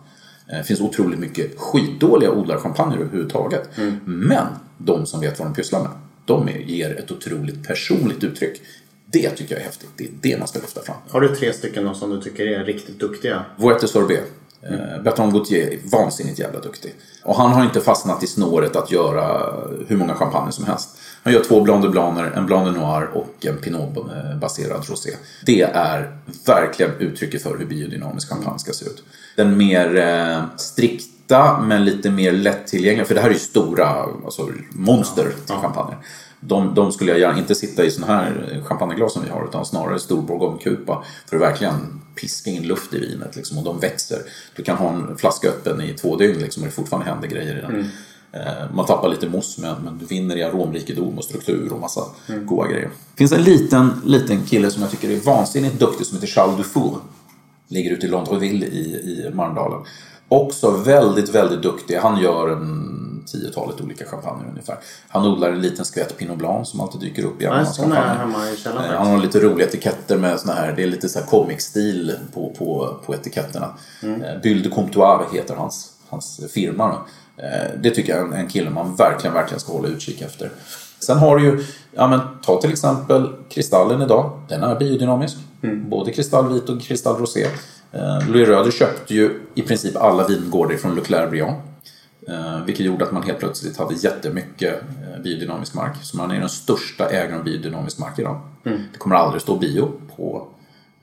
Eh, Det finns otroligt mycket skitdåliga odlarchampagner överhuvudtaget. Men de som vet vad de pysslar med, de ger ett otroligt personligt uttryck. Det tycker jag är häftigt. Det är det man ska lyfta fram.
Har du tre stycken som du tycker är riktigt duktiga?
Voette Sorbet. Eh, Bertrand Gauthier är vansinnigt jävla duktig. Och han har inte fastnat i snåret att göra hur många champagner som helst. Han gör två Blanc de Blaner, en Blanc de Noir och en Pinot-baserad rosé. Det är verkligen uttrycket för hur biodynamisk champagne ska se ut. Den mer eh, strikta men lite mer lättillgängliga, för det här är ju stora alltså, monster till champagne. De, de skulle jag gärna inte sitta i sån här champagneglas som vi har utan snarare stor bourgogne-kupa för att verkligen piska in luft i vinet liksom, och de växer. Du kan ha en flaska öppen i två dygn liksom, och det fortfarande händer grejer i den. Eh, Man tappar lite mousse men, men du vinner i aromrikedom och struktur och massa goda grejer. Det finns en liten, liten kille som jag tycker är vansinnigt duktig som heter Charles Dufour. Ligger ute i Londreville i, i Marndalen. Också väldigt, väldigt duktig. Han gör en tiotalet olika champagner ungefär. Han odlar en liten skvätt Pinot Blanc som alltid dyker upp i alla hans champagner. Eh, Han har lite roliga etiketter med såna här, det är lite så här comic-stil på, på, på etiketterna. Mm. Bulle de Comptoir heter hans, hans firma. Eh, Det tycker jag är en, kille man verkligen, verkligen ska hålla utkik efter. Sen har du ju, ja men ta till exempel Kristallen idag. Den är biodynamisk. Både kristallvit och kristallrosé. Eh, Louis Röder köpte ju i princip alla vingårdar från Leclerc Briand. Eh, vilket gjorde att man helt plötsligt hade jättemycket eh, biodynamisk mark. Så man är den största ägaren av biodynamisk mark idag. Det kommer aldrig stå bio på,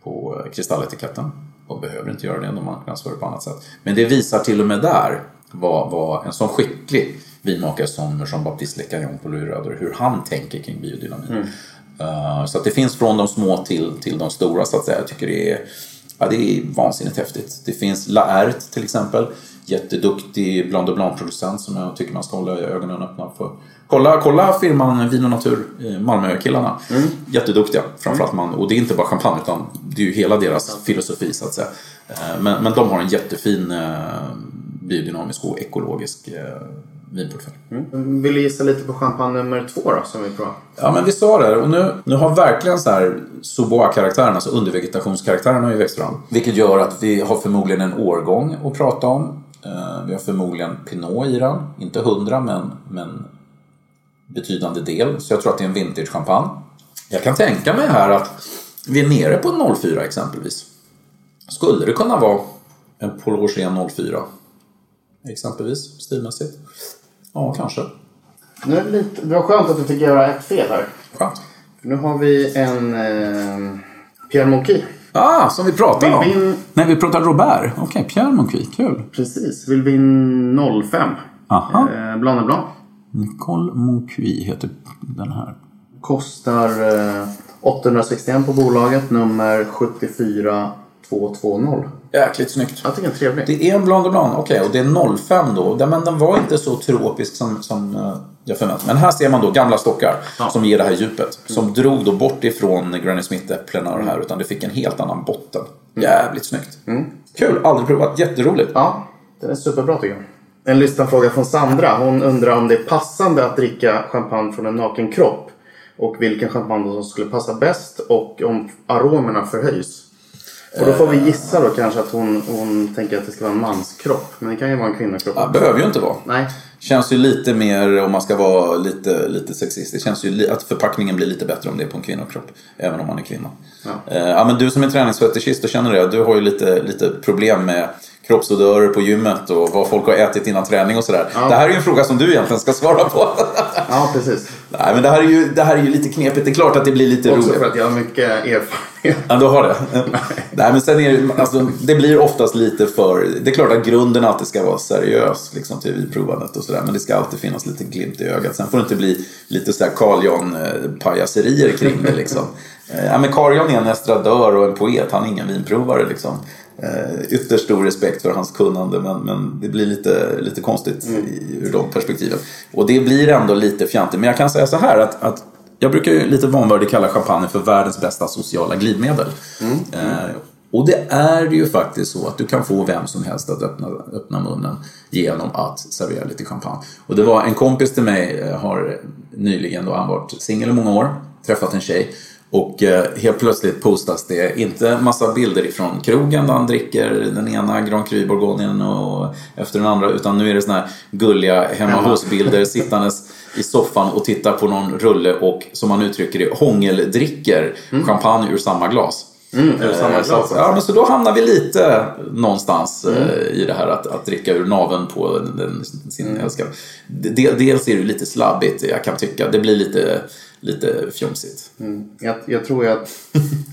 på eh, kristalletiketten. De behöver inte göra det, de marknadsför det på annat sätt. Men det visar till och med där vad, vad en sån skicklig vinmakare som Jean-Baptiste Lecaillon på Louis Röder, hur han tänker kring biodynami. Eh, Så att det finns från de små till, till de stora så att säga. Jag tycker det är, ja, det är vansinnigt häftigt. Det finns Laert till exempel. Jätteduktig Blanc de Blanc-producent som jag tycker man ska hålla ögonen öppna för. Kolla, kolla firman Vin och Natur, eh, Malmökillarna. Jätteduktiga. Framförallt man, och det är inte bara champagne utan det är ju hela deras filosofi så att säga. Eh, Men, men de har en jättefin eh, biodynamisk och ekologisk eh, vinportfölj.
Vill du gissa lite på champagne nummer två då som vi provar?
Ja, men vi sa det. Och nu, nu har verkligen så här Soboa-karaktären, alltså undervegetationskaraktären har ju växt fram. Vilket gör att vi har förmodligen en årgång att prata om. Eh, vi har förmodligen Pinot i den. Inte hundra, men, men betydande del. Så jag tror att det är en vintage-champagne. Jag kan tänka mig här att vi är nere på en 04 exempelvis. Skulle det kunna vara en Paul Roger 04? Exempelvis, stilmässigt. Ja, kanske.
Nu är det, lite, det var skönt att du fick göra ett fel här.
Skönt.
Nu har vi en eh, Pierre Monchy.
Ah, som vi pratade om.
Vill vi-
Nej, vi pratade Robert. Okej, Pierre Monqui. Kul.
Precis. Vill vi in 05.
Aha.
Eh, Blanc Blanc.
Nicole Monqui heter den här.
Kostar eh, 861 på bolaget. Nummer 74220.
Jäkligt snyggt.
Jag tycker den är trevlig.
Det är en Blanc de Blanc, okej. och det är 05 då. Den- Men den var inte så tropisk som, som eh, jag förväntade Men här ser man då gamla stockar som ger det här djupet. Som drog då bort ifrån Granny Smith-äpplena och det här. Utan det fick en helt annan botten. Jävligt snyggt. Kul, aldrig provat. Jätteroligt.
Ja, den är superbra tycker jag. En lyssnarfråga från Sandra. Hon undrar om det är passande att dricka champagne från en naken kropp. Och vilken champagne som skulle passa bäst och om aromerna förhöjs. Och då får vi gissa då kanske att hon, hon tänker att det ska vara en manskropp. Men det kan ju vara en kvinnokropp.
Ja, behöver ju inte vara.
Nej.
Känns ju lite mer, om man ska vara lite, lite sexist, det känns ju att förpackningen blir lite bättre om det är på en kvinnokropp. Även om man är kvinna.
Ja.
Eh, ja, men du som är träningsfetischist, då känner det. Du har ju lite, lite problem med kroppsodörer på gymmet och vad folk har ätit innan träning och sådär. Det här är ju en fråga som du egentligen ska svara på.
Ja, precis.
Nej, men det här, är ju, det här är ju lite knepigt. Det är klart att det blir lite
Också
roligt.
för att jag har mycket erfarenhet.
Ja, du har det? Nej, men sen är det, alltså, det blir oftast lite för... Det är klart att grunden alltid ska vara seriös liksom, till vinprovandet och sådär. Men det ska alltid finnas lite glimt i ögat. Sen får det inte bli lite sådär Carl Jan-pajaserier kring det liksom. Eh, Ja, men Carl Jan är en estradör och en poet. Han är ingen vinprovare liksom. Eh, ytterst stor respekt för hans kunnande men, men det blir lite, lite konstigt i, ur de perspektiven. Och det blir ändå lite fjantigt. Men jag kan säga så här att, att jag brukar ju lite vanvördigt kalla champagne för världens bästa sociala glidmedel. Eh, och det är ju faktiskt så att du kan få vem som helst att öppna, öppna munnen genom att servera lite champagne. Och det var en kompis till mig, eh, har nyligen då han varit singel i många år, träffat en tjej. Och eh, helt plötsligt postas det inte massa bilder ifrån krogen där han dricker den ena Grand Cru Bourgognen och efter den andra. Utan nu är det såna här gulliga hemma hos-bilder sittandes i soffan och tittar på någon rulle och som man uttrycker det hångeldricker champagne ur samma glas.
Mm, det samma
Eh,
alltså?
ja, men så då hamnar vi lite någonstans eh, i det här att, att dricka ur naven på den, sin
Mm.
älskade. De- Dels är det lite slabbigt, jag kan tycka. Det blir lite, lite fjomsigt.
Jag, jag tror ju att,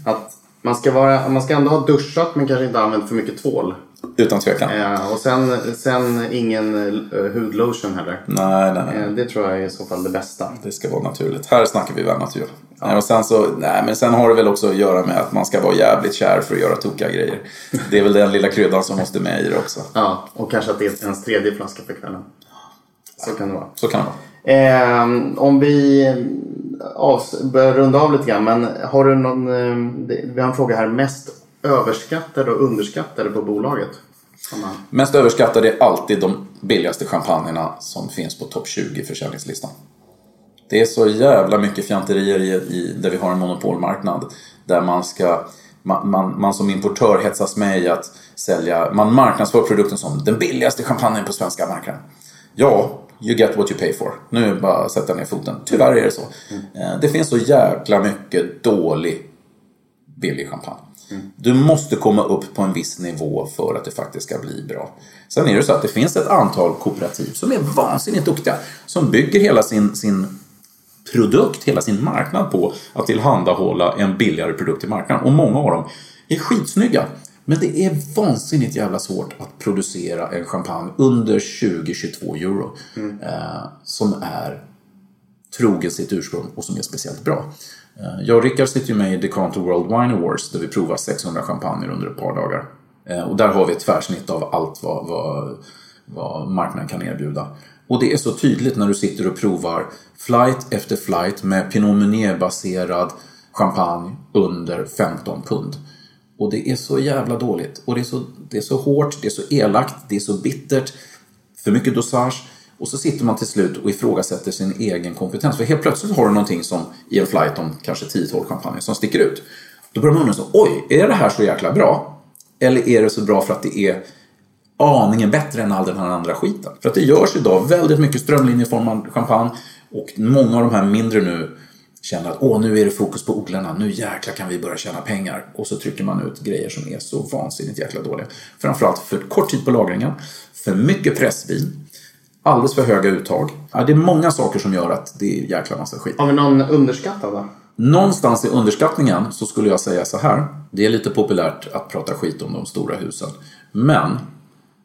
att man, ska vara, man ska ändå ha duschat men kanske inte använt för mycket tvål.
Utan tvekan.
Eh, och sen, sen ingen uh, hudlotion heller.
Nej, nej, nej.
Eh, det tror jag är i så fall det bästa.
Det ska vara naturligt. Här snackar vi väl natur. Nej, och sen, så, nej, men sen har det väl också att göra med att man ska vara jävligt kär för att göra tokiga grejer. Det är väl den lilla kryddan som måste med i det också.
Ja, och kanske att det är ens tredje flaska för kvällen. Så kan det vara.
Så kan det vara.
Eh, om vi börjar runda av lite grann. Men har du någon... Eh, vi har en fråga här. Mest överskattade och underskattade på bolaget?
Mest överskattade är alltid de billigaste champagnerna som finns på topp 20 i försäljningslistan. Det är så jävla mycket fjanterier i, där vi har en monopolmarknad. Där man ska, man, man, man som importör hetsas med i att sälja, man marknadsför produkten som den billigaste champagnen på svenska marknaden. Ja, you get what you pay for. Nu är det bara att sätta ner foten. Tyvärr är det så. Eh, Det finns så jäkla mycket dålig billig champagne. Du måste komma upp på en viss nivå för att det faktiskt ska bli bra. Sen är det så att det finns ett antal kooperativ som är vansinnigt duktiga. Som bygger hela sin, sin produkt, hela sin marknad på att tillhandahålla en billigare produkt i marknaden. Och många av dem är skitsnygga. Men det är vansinnigt jävla svårt att producera en champagne under 20-22 euro. Eh, som är trogen sitt ursprung och som är speciellt bra. Eh, jag och Rickard sitter ju med i Decanter World Wine Awards där vi provar 600 champagner under ett par dagar. Eh, och där har vi ett tvärsnitt av allt vad, vad, vad marknaden kan erbjuda. Och det är så tydligt när du sitter och provar flight efter flight med Pinot Meunier-baserad champagne under 15 pund. Och det är så jävla dåligt. Och det är så, det är så hårt, det är så elakt, det är så bittert. För mycket dosage. Och så sitter man till slut och ifrågasätter sin egen kompetens. För helt plötsligt har du någonting som i en flight om kanske 10-12 kampanjer som sticker ut. Då börjar man undra så, oj, är det här så jäkla bra? Eller är det så bra för att det är aningen bättre än all den här andra skiten? För att det görs idag väldigt mycket strömlinjeformad champagne. Och många av de här mindre nu känner att åh, nu är det fokus på odlarna, nu jäklar kan vi börja tjäna pengar. Och så trycker man ut grejer som är så vansinnigt jäkla dåliga. Framförallt för kort tid på lagringen, för mycket pressvin, Alldeles för höga uttag. Ja, det är många saker som gör att det är jäkla massa skit.
Har vi någon underskattad då?
Någonstans i underskattningen så skulle jag säga så här. Det är lite populärt att prata skit om de stora husen. Men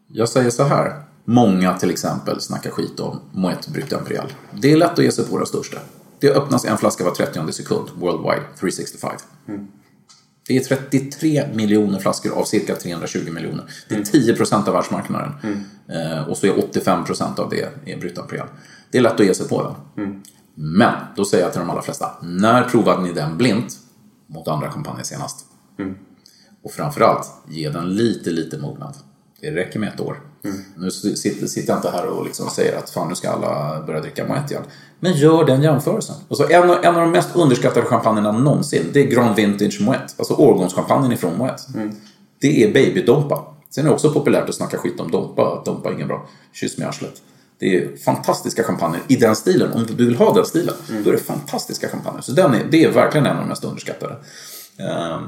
jag säger så här. Många till exempel snackar skit om Moet Brut Imperial. Det är lätt att ge sig på den största. Det öppnas en flaska var 30 sekund, worldwide, 365. Det är 33 miljoner flaskor av cirka 320 miljoner. Det är 10 procent av världsmarknaden. Eh, och så är 85 procent av det är. Det är lätt att ge sig på den. Men, då säger jag till de allra flesta. När provade ni den blint mot andra kampanjer senast? Och framförallt, ge den lite, lite mognad. Det räcker med ett år. Nu sitter, sitter jag inte här och liksom säger att fan nu ska alla börja dricka Moet igen. Men gör den jämförelsen. Alltså en, av- en av de mest underskattade champagnerna någonsin, det är Grand Vintage Moet. Alltså årgångschampagnen ifrån Moet. Det är Baby Dompa. Sen är det också populärt att snacka skit om Dompa, att Dompa är ingen bra. Kyss mig i arslet. Det är fantastiska champagner i den stilen. Om du vill ha den stilen, då är det fantastiska champagner. Så den är, det är verkligen en av de mest underskattade. Ehm,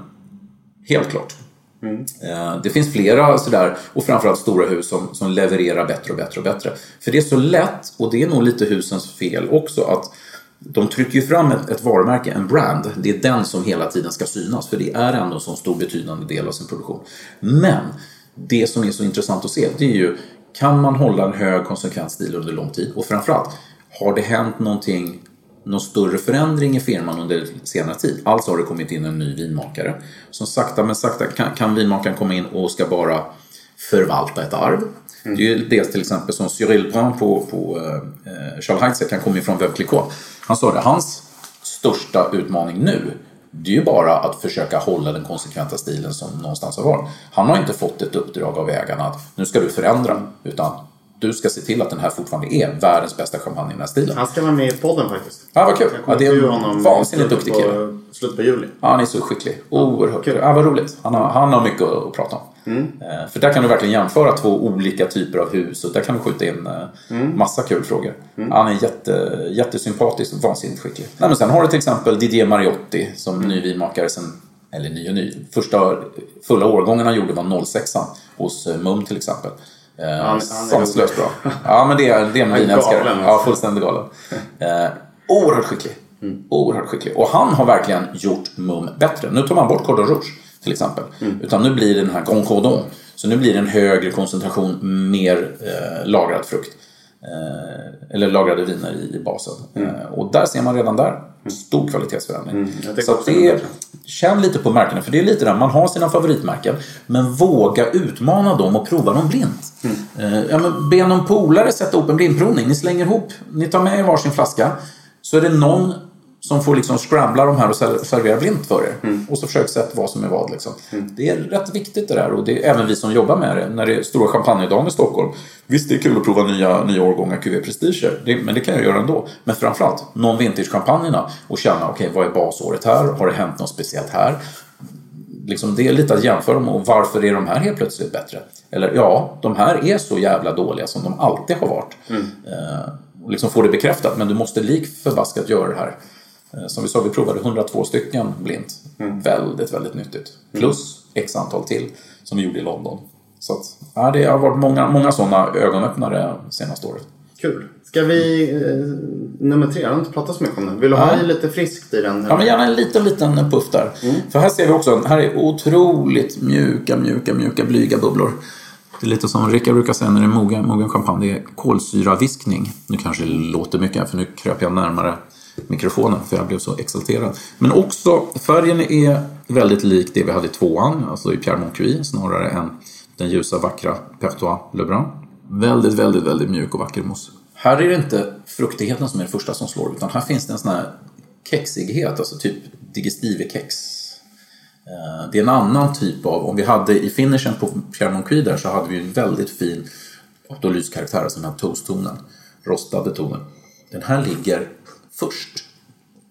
helt klart. Mm. Eh, det finns flera sådär, och framförallt stora hus som, som levererar bättre och bättre och bättre. För det är så lätt, och det är nog lite husens fel också, att de trycker ju fram ett, ett varumärke, en brand. Det är den som hela tiden ska synas, för det är ändå en så stor betydande del av sin produktion. Men det som är så intressant att se, det är ju kan man hålla en hög konsekvent stil under lång tid? Och framförallt, har det hänt någonting någon större förändring i firman under senare tid. Alltså har det kommit in en ny vinmakare som sakta men sakta kan, kan vinmakaren komma in och ska bara förvalta ett arv. Det är ju dels till exempel som Cyril Brun på, på eh, Charles Heitzer han kommer ju från Veuve Clicquot. Han sa det, hans största utmaning nu det är ju bara att försöka hålla den konsekventa stilen som någonstans har varit. Han har inte fått ett uppdrag av ägarna att nu ska du förändra, utan du ska se till att den här fortfarande är världens bästa champagne i den här stilen.
Han ska vara med i podden faktiskt.
Ja, vad kul. Ja, det är en vansinnigt duktig kille.
Slutet på juli.
Ja, han är så skicklig. Oerhört.
kul.
Ja, vad roligt. Han har, han har mycket att prata om. Eh, För där kan du verkligen jämföra två olika typer av hus och där kan du skjuta in eh, massa kul frågor. Han är jätte, jättesympatisk och vansinnigt skicklig. Nej, men sen har du till exempel Didier Mariotti som ny vinmakare sen, eller ny och ny. Första fulla årgången han gjorde var 06 hos eh, Mum till exempel. Eh,
han är
Sanslöst bra. Ja, men det är, det är
Han
vinälskare.
galen,
Ja,
alltså.
fullständigt galen. Eh, oerhört skicklig. Oerhört skicklig. Och han har verkligen gjort Mum bättre. Nu tar man bort Cordon Rouge till exempel. Utan nu blir det den här Grand Cordon. Så nu blir det en högre koncentration, mer eh, lagrad frukt. Eh, eller lagrade viner i, basen. Eh, och där ser man redan där stor kvalitetsförändring.
tycker
Så det,
det.
känn lite på märkena, för det är lite där, man har sina favoritmärken. Men våga utmana dem och prova dem blint. Eh, ja, men be någon polare sätta ihop en blindprovning. Ni slänger ihop, ni tar med er varsin flaska. Så är det någon som får liksom scrambla de här och ser- servera blint för er. Och så försök sätta vad som är vad. Liksom. Det är rätt viktigt det där och det är även vi som jobbar med det. När det är stora champagnedagen i Stockholm. Visst, det är kul att prova nya, nya årgångar QV Prestiger. Det, men det kan jag göra ändå. Men framförallt, någon vintage-champagnerna och känna, okej, vad är basåret här? Har det hänt något speciellt här? liksom, det är lite att jämföra med och varför är de här helt plötsligt bättre? Eller ja, de här är så jävla dåliga som de alltid har varit. Eh, och liksom få det bekräftat, men du måste lik förbaskat göra det här. Eh, som vi sa, vi provade 102 stycken blint. Väldigt, väldigt nyttigt. Plus x antal till som vi gjorde i London. Så att, ja, det har varit många, många sådana ögonöppnare senaste året.
Kul. Ska vi... Eh, nummer tre, jag har inte pratat så mycket om den. Vill du ha i lite friskt i den?
Ja, men gärna en liten, liten puff där. För här ser vi också, här är otroligt mjuka, mjuka, mjuka, blyga bubblor. Det är lite som Rickard brukar säga när det är mogen, mogen champagne, det är kolsyraviskning. Nu kanske det låter mycket, för nu kröp jag närmare mikrofonen för jag blev så exalterad. Men också, färgen är väldigt lik det vi hade i tvåan, alltså i Pierre Moncuy snarare än den ljusa, vackra Pertois Lebrun. Väldigt, väldigt, väldigt mjuk och vacker mousse. Här är det inte fruktigheten som är det första som slår, utan här finns det en sån här kexighet, alltså typ digestivekex. Eh, det är en annan typ av, om vi hade i finishen på Pierre Moncuy där så hade vi en väldigt fin optolyskaraktär, alltså den här toasttonen, rostade tonen. Den här ligger först.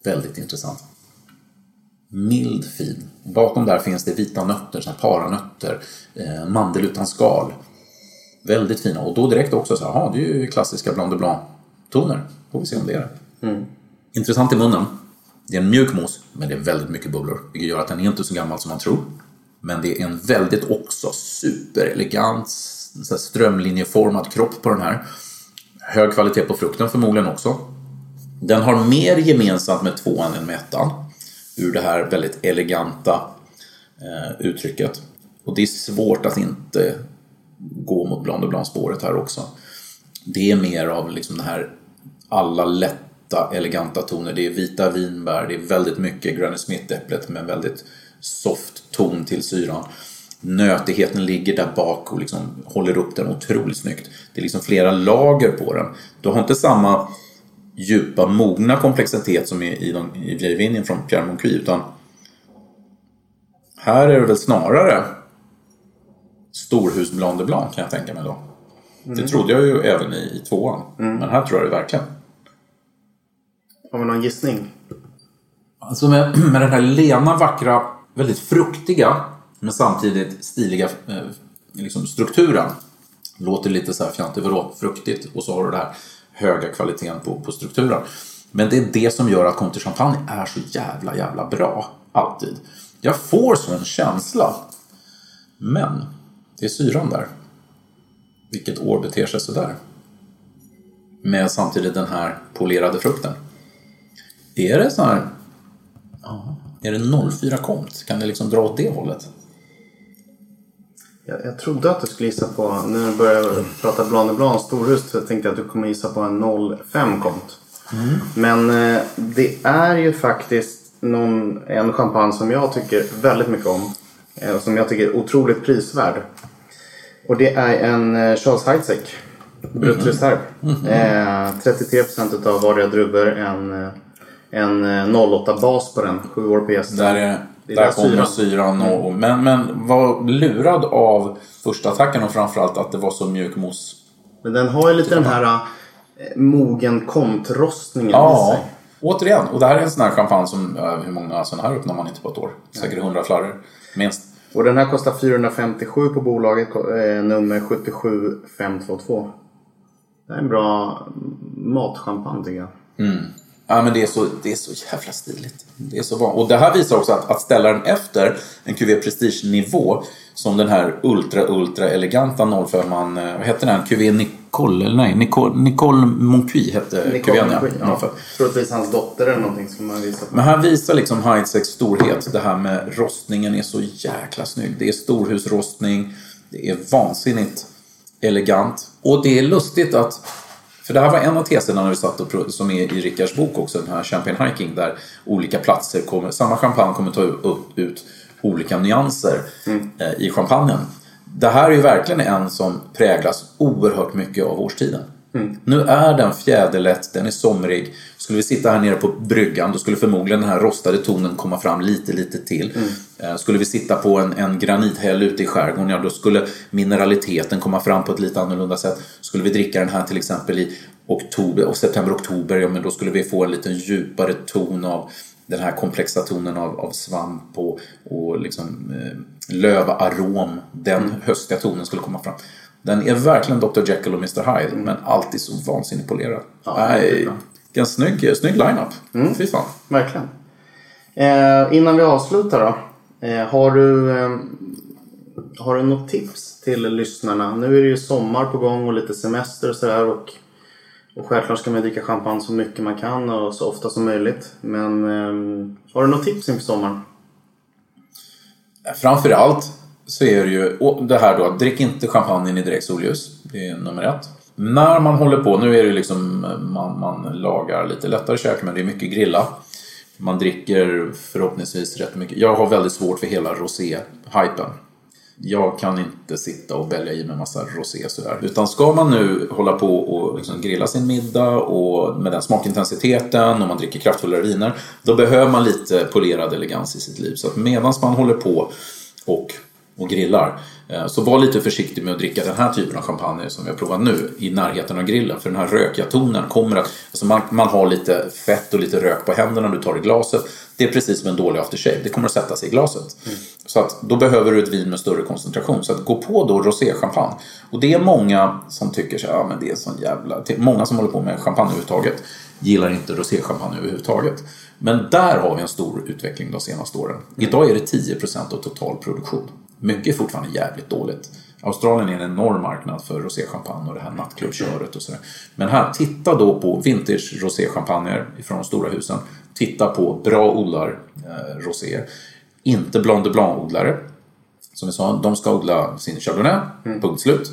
Väldigt intressant. Mild fin. Bakom där finns det vita nötter, så här paranötter, eh, mandel utan skal. Väldigt fina. Och då direkt också så här, det är ju klassiska Blanc de Blanc-toner. Får vi se om det är det. Intressant i munnen. Det är en mjuk mousse, men det är väldigt mycket bubblor. Vilket gör att den är inte så gammal som man tror. Men det är en väldigt också superelegant strömlinjeformad kropp på den här. Hög kvalitet på frukten förmodligen också. Den har mer gemensamt med tvåan än med ettan. Ur det här väldigt eleganta eh, uttrycket. Och det är svårt att inte gå mot Blonde Blanc-spåret här också. Det är mer av liksom det här alla lätta, eleganta toner. Det är vita vinbär, det är väldigt mycket Granny Smith-äpplet med väldigt soft ton till syran. Nötigheten ligger där bak och liksom håller upp den otroligt snyggt. Det är liksom flera lager på den. Du har inte samma djupa, mogna komplexitet som i, i, de, i Vieille från Pierre Moncuy utan här är det väl snarare storhus Blanc de Blanc kan jag tänka mig då. Mm. Det trodde jag ju även i, i tvåan. Mm. Men här tror jag det verkligen.
Har vi någon gissning?
Alltså med, med den här lena, vackra, väldigt fruktiga men samtidigt stiliga eh, liksom strukturen. Låter lite så här fjantigt, vadå fruktigt? Och så har du det här höga kvaliteten på, på strukturen. Men det är det som gör att Conte Champagne är så jävla, jävla bra. Alltid. Jag får sån känsla. Men det är syran där. Vilket år beter sig sådär? Med samtidigt den här polerade frukten. Är det så här... Ja, är det 04 komt? Kan det liksom dra åt det hållet?
Jag, jag trodde att du skulle gissa på, när du började prata Blanc de Blanc storhus, så tänkte jag att du kommer gissa på en 05 komt. Mm. Men eh, det är ju faktiskt någon, en champagne som jag tycker väldigt mycket om. Eh, och som jag tycker är otroligt prisvärd. Och det är en eh, Charles Heidsieck. Brut reserv. Mm -hmm. eh, 33% utav varje druvor. En, eh, en 08 bas på den. 7 år PS.
Där, är, där, där kommer syran. och, och, men, men var lurad av första attacken och framförallt att det var så mjuk mousse.
Men den har ju lite den här äh, mogen kontrostningen
ja. i sig. Återigen, och det här är en sån här champagne som, hur många sådana här öppnar man inte på ett år? Säkert 100 flarror, minst.
Och den här kostar 457 på bolaget, eh, nummer 77522. Det är en bra matchampagne tycker jag.
Mm. Ja men det är, så, det är så jävla stiligt. Det är så van. Och det här visar också att, att ställa den efter en QV Prestige-nivå som den här ultra ultra eleganta 05 man vad hette den? QV Nicole, eller nej, Nicole, Nicole Moncuy hette
Nicole Moncuy, ja. ja. Troligtvis hans dotter eller någonting som man visar
på. Men här visar liksom Heidsecks storhet. Det här med rostningen är så jäkla snygg. Det är storhusrostning. Det är vansinnigt elegant. Och det är lustigt att för det här var en av teserna när vi satt och, som är i Rickards bok också, den här Champagne Hiking, där olika platser kommer, samma champagne kommer ta upp, ut olika nyanser mm. eh, i champagnen. Det här är ju verkligen en som präglas oerhört mycket av årstiden. Mm. Nu är den fjäderlätt, den är somrig. Skulle vi sitta här nere på bryggan då skulle förmodligen den här rostade tonen komma fram lite, lite till. Mm. Eh, skulle vi sitta på en, en granithäll ute i skärgården, ja då skulle mineraliteten komma fram på ett lite annorlunda sätt. Skulle vi dricka den här till exempel i oktober, och september, oktober, ja men då skulle vi få en lite djupare ton av den här komplexa tonen av, av svamp och, och liksom, eh, lövarom. Den mm. höstiga tonen skulle komma fram. Den är verkligen Dr Jekyll och Mr Hyde, mm. men alltid så vansinnigt polerad. Ja, Nej, en snygg, snygg line-up. Mm. Fy fan.
Verkligen. Eh, innan vi avslutar då. Eh, har, du, eh, har du något tips till lyssnarna? Nu är det ju sommar på gång och lite semester och sådär. Och, och självklart ska man dricka champagne så mycket man kan och så ofta som möjligt. Men eh, har du något tips inför sommaren?
Framförallt så är det ju det här då, drick inte champagne i direkt solljus. Det är nummer ett. När man håller på, nu är det liksom man, man lagar lite lättare kök men det är mycket grilla. Man dricker förhoppningsvis rätt mycket. Jag har väldigt svårt för hela rosé-hypen. Jag kan inte sitta och välja i mig massa rosé sådär. Utan ska man nu hålla på och liksom grilla sin middag och med den smakintensiteten och man dricker kraftfullare viner. Då behöver man lite polerad elegans i sitt liv. Så att medan man håller på och och grillar. Eh, så var lite försiktig med att dricka den här typen av champagne som vi har provat nu i närheten av grillen. För den här rökiga tonen kommer att... Alltså man, man har lite fett och lite rök på händerna när du tar i glaset. Det är precis som en dålig aftershave. Det kommer att sätta sig i glaset. Mm. Så att då behöver du ett vin med större koncentration. Så att gå på då roséchampagne. Och det är många som tycker så ja men det är sån jävla... Många som håller på med champagne överhuvudtaget gillar inte roséchampagne överhuvudtaget. Men där har vi en stor utveckling de senaste åren. Idag är det 10% av total produktion. Mycket är fortfarande jävligt dåligt. Australien är en enorm marknad för roséchampagne och det här nattklubbköret och sådär. Men här, titta då på vintage roséchampagner från de stora husen. Titta på bra odlar eh, roséer. Inte Blanc de Blanc-odlare. Som vi sa, de ska odla sin Chardonnay, punkt slut.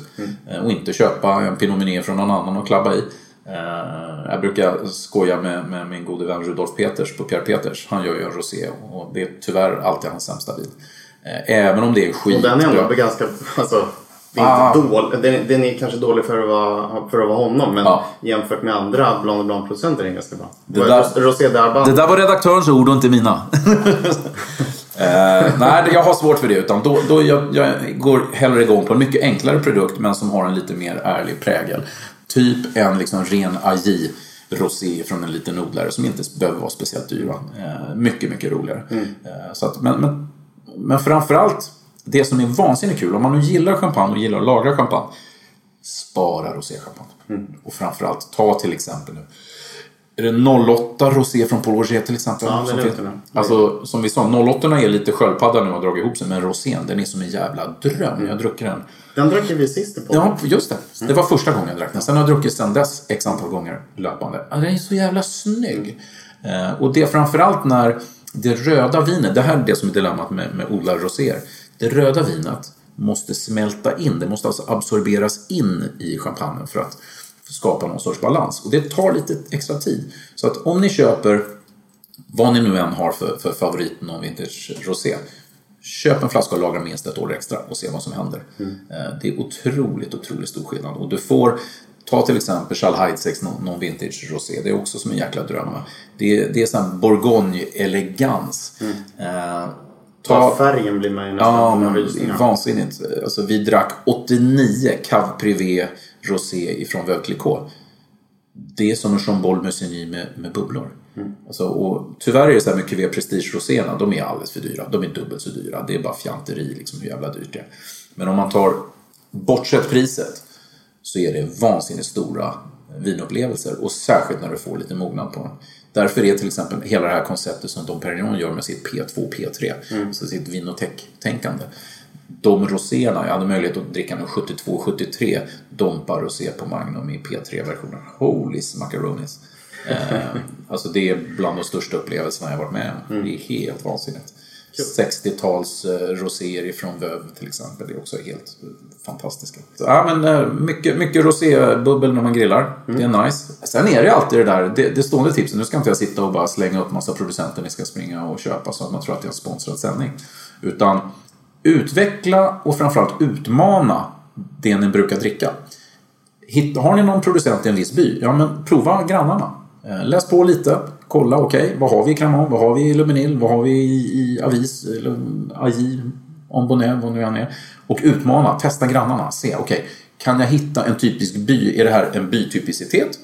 Eh, Och inte köpa en Pinot Meunier från någon annan och klabba i. Eh, Jag brukar skoja med, med min gode vän Rudolf Peters på Pierre Peters. Han gör ju en rosé och det är tyvärr alltid hans sämsta vin. Eh, Även om det är skit.
Och den är ändå ganska... Alltså, det är
Ah.
inte dålig. Den, den är kanske dålig för att vara, för att vara honom. Men
Ja.
jämfört med andra Blanc de Blanc-producenter är den ganska bra.
Det där-
Rosé d'Arban.
Det där var redaktörens ord och inte mina. eh, nej, det- jag har svårt för det. Utan då, då jag, jag går hellre igång på en mycket enklare produkt men som har en lite mer ärlig prägel. Typ en liksom ren AJ rosé från en liten odlare som inte behöver vara speciellt dyr. Eh, mycket, mycket roligare. Eh, så att, men, men, men framförallt, det som är vansinnigt kul, om man nu gillar champagne och gillar att lagra champagne, spara roséchampagne. Och framförallt, ta till exempel nu är det 08 rosé från Paul Roger till exempel?
Ja,
som finns-. Alltså, som vi sa, 08 är lite sköldpadda nu och dragit ihop sig. Men rosén, den är som en jävla dröm. Jag har druckit den.
Den drack vi sist podden.
Ja, just det. Det var första gången jag drack den. Sen har jag druckit sen dess x antal gånger löpande. Den är så jävla snygg. Eh, och det är framförallt när det röda vinet, det här är det som är dilemmat med, med odlade roséer. Det röda vinet måste smälta in, det måste alltså absorberas in i champagnen för att skapa någon sorts balans. Och det tar lite extra tid. Så att om ni köper vad ni nu än har för, för favorit någon vintage rosé. Köp en flaska och lagra minst ett år extra och se vad som händer. Eh, Det är otroligt, otroligt stor skillnad. Och du får ta till exempel Charles Heidsex någon, någon vintage rosé. Det är också som en jäkla dröm. Det är, det är sån Bourgogne-elegans. Eh,
Ta färgen blir man ju nästan
Ja, men
rysningar.
vansinnigt. Alltså, vi drack 89 Cave Privé Rosé ifrån Veuve Clicquot. Det är som en Jean Paul Musigny med, med bubblor. Alltså, och tyvärr är det så här med Cuvée Prestige Roséerna, de är alldeles för dyra. De är dubbelt så dyra. Det är bara fjanteri liksom hur jävla dyrt det är. Men om man tar, bortsett priset, så är det vansinnigt stora vinupplevelser. Och särskilt när du får lite mognad på dem. Därför är till exempel hela det här konceptet som Dom Perignon gör med sitt P2 och P3, alltså sitt vinotech-tänkande. De roséerna, jag hade möjlighet att dricka en 72-73 Dompa Rosé på Magnum i P3-versionen. Holy smackaronis. Eh, alltså det är bland de största upplevelserna jag varit med om. Det är helt vansinnigt. 60-tals eh, roséer ifrån Veuve till exempel. Det är också helt eh, fantastiska. Så, ja, men, eh, mycket, mycket rosébubbel när man grillar. Det är nice. Sen är det alltid det där, det, det stående tipset. Nu ska inte jag sitta och bara slänga upp massa producenter ni ska springa och köpa så att man tror att det är en sponsrad sändning. Utan utveckla och framförallt utmana det ni brukar dricka. Hitt- Har ni någon producent i en viss by? Ja, men prova grannarna. Eh, Läs på lite. Kolla, okej, vad har vi i Cremant? Vad har vi i Luminil? Vad har vi i, i Avis? Eller AJ? Ombonnet? Vad nu än är. Och utmana. Testa grannarna. Se, okej, kan jag hitta en typisk by? Är det här en bytypicitet?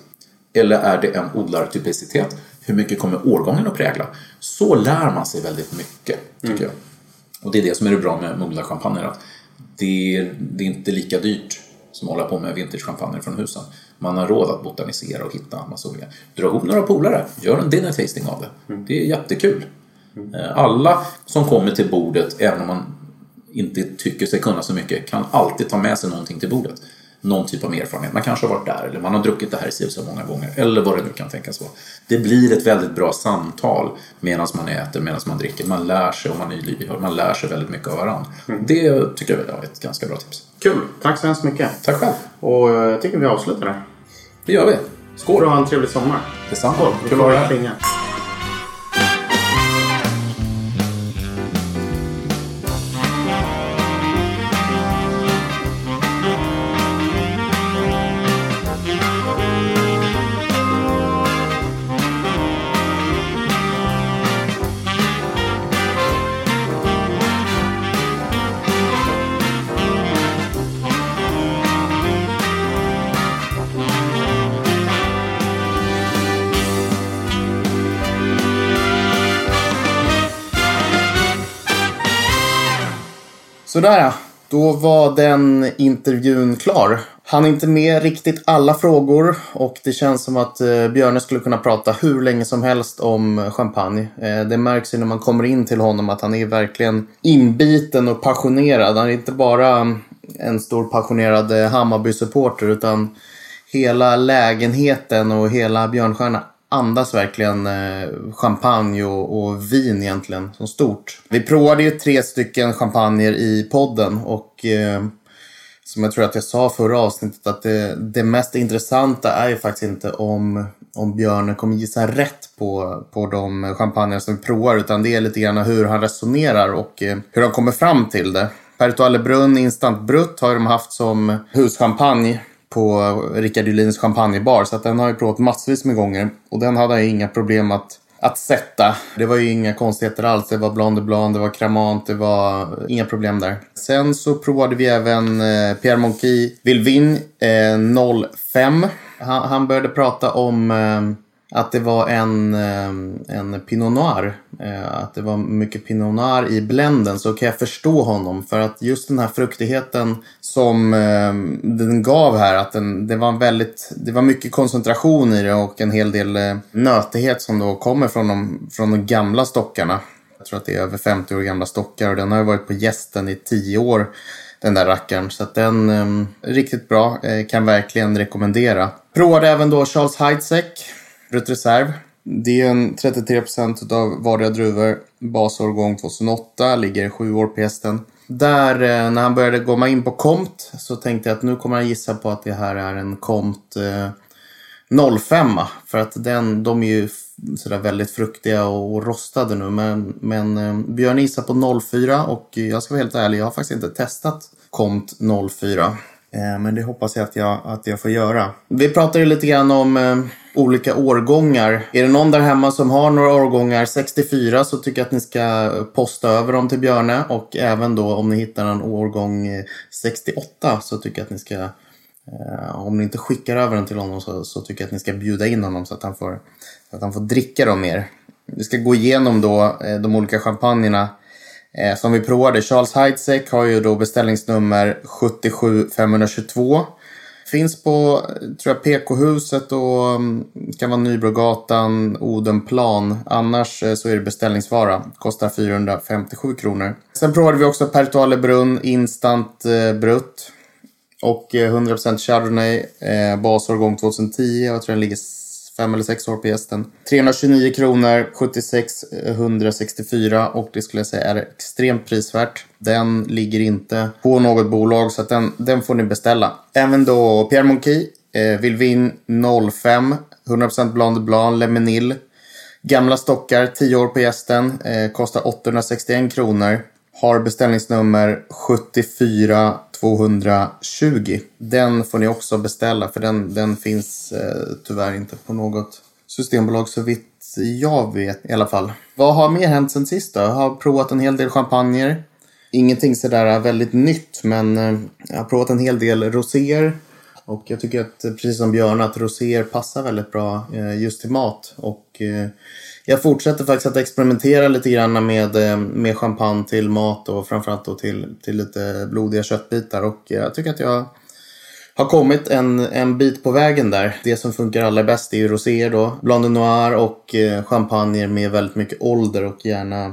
Eller är det en odlartypicitet? Hur mycket kommer årgången att prägla? Så lär man sig väldigt mycket, tycker jag. Och det är det som är det bra med odlarchampagne. Att det, är, det är inte lika dyrt som att hålla på med vintagechampagne från husen. Man har råd att botanisera och hitta massa olika. Dra ihop några polare, gör en dinner tasting av det. Det är jättekul. Eh, Alla som kommer till bordet, även om man inte tycker sig kunna så mycket, kan alltid ta med sig någonting till bordet. Någon typ av erfarenhet. Man kanske har varit där eller man har druckit det här i så många gånger. Eller vad det nu kan tänkas vara. Det blir ett väldigt bra samtal medan man äter, medan man dricker. Man lär sig och man är lyhörd. Man lär sig väldigt mycket av varandra. Det tycker jag är ett ganska bra tips.
Kul. Tack så hemskt mycket.
Tack själv.
Och eh, jag tycker vi avslutar där.
Det gör vi.
Får
Skål!
du ha en trevlig sommar.
Detsamma.
Skål.
Kul att vara här.
Klinga. Sådär ja. Då var den intervjun klar. Han är inte med riktigt alla frågor och det känns som att eh, Björne skulle kunna prata hur länge som helst om eh, champagne. Eh, det märks ju när man kommer in till honom att han är verkligen inbiten och passionerad. Han är inte bara mm, en stor passionerad eh, Hammarby-supporter utan hela lägenheten och hela Björnstjärna andas verkligen eh, champagne och, och, vin egentligen som stort. Vi provade ju tre stycken champagner i podden och eh, som jag tror att jag sa förra avsnittet att det, det mest intressanta är ju faktiskt inte om, om björnen kommer gissa rätt på, på de champagner som vi provar utan det är lite grann hur han resonerar och eh, hur han kommer fram till det. Pertuale Brunn Instant Brutt har de haft som huschampagne på Rickard Julins champagnebar. Så att den har jag provat massvis med gånger. Och den hade jag inga problem att, att sätta. Det var ju inga konstigheter alls. Det var Blanc de Blanc, det var Cramant, det var eh, inga problem där. Sen så provade vi även eh, Pierre Monkey Vilvin eh, 05. Han, han, började prata om eh, att det var en, ehm, en Pinot Noir. Eh, att det var mycket Pinot Noir i blenden så kan jag förstå honom. För att just den här fruktigheten som ehm, den gav här, att den, det, var väldigt, det var mycket koncentration i det och en hel del eh, nötighet som då kommer från de, från de gamla stockarna. Jag tror att det är över 50 år gamla stockar och den har ju varit på gästen i 10 år den där rackaren. Så att den är riktigt bra, eh, kan verkligen rekommendera. Provade även då Charles Heidsieck Brut reserv. Det är en 33% av vardera druvor. Basårgång 2008, ligger sju år på hästen. Där, eh, när han började komma in på Komt så tänkte jag att nu kommer han gissa på att det här är en Komt eh, 05. För att den, de är ju sådär väldigt fruktiga och rostade nu. Men, men eh, Björn gissar på 04 och jag ska vara helt ärlig, jag har faktiskt inte testat Komt 04. Eh, men det hoppas jag att, jag att jag får göra. Vi pratade lite grann om eh, olika årgångar. Är det någon där hemma som har några årgångar 64 så tycker jag att ni ska posta över dem till Björne. Och även då om ni hittar en årgång eh, 68 så tycker jag att ni ska eh, om ni inte skickar över den till honom så, så, tycker jag att ni ska bjuda in honom så att han får, så att han får dricka dem mer. Vi ska gå igenom då eh, de olika champagnerna eh, som vi provade. Charles Heidsieck har ju då beställningsnummer 77522. Finns på, tror jag, PK-huset och mm, kan vara Nybrogatan, Odenplan. Annars eh, så är det beställningsvara. Kostar 457 kronor. Sen provade vi också Pertuale Brunn Instant eh, Brutt. Och eh, 100% Chardonnay, eh, basårgång 2010. Jag tror den ligger fem eller sex år på gästen. 329 kronor, 76 164 eh, och det skulle jag säga är extremt prisvärt. Den ligger inte på något bolag så att den, den får ni beställa. Även då Pierre Monkey. eh, Vilvin 05, 100% Blanc de Blanc, Lemonil. Gamla stockar, 10 år på gästen, eh, kostar 861 kronor. Har beställningsnummer 74 220. Den får ni också beställa för den, den finns eh, tyvärr inte på något systembolag så vitt jag vet i alla fall. Vad har mer hänt sen sist då? Jag har provat en hel del champagner. Ingenting sådär väldigt nytt men eh, jag har provat en hel del roséer. Och jag tycker att precis som Björn att roséer passar väldigt bra eh, just till mat. Och eh, jag fortsätter faktiskt att experimentera lite grann med, eh, med champagne till mat och framförallt då till, till lite blodiga köttbitar. Och jag tycker att jag har kommit en, en bit på vägen där. Det som funkar allra bäst är ju roséer då. Blanc de Noir och eh, champagne med väldigt mycket ålder och gärna,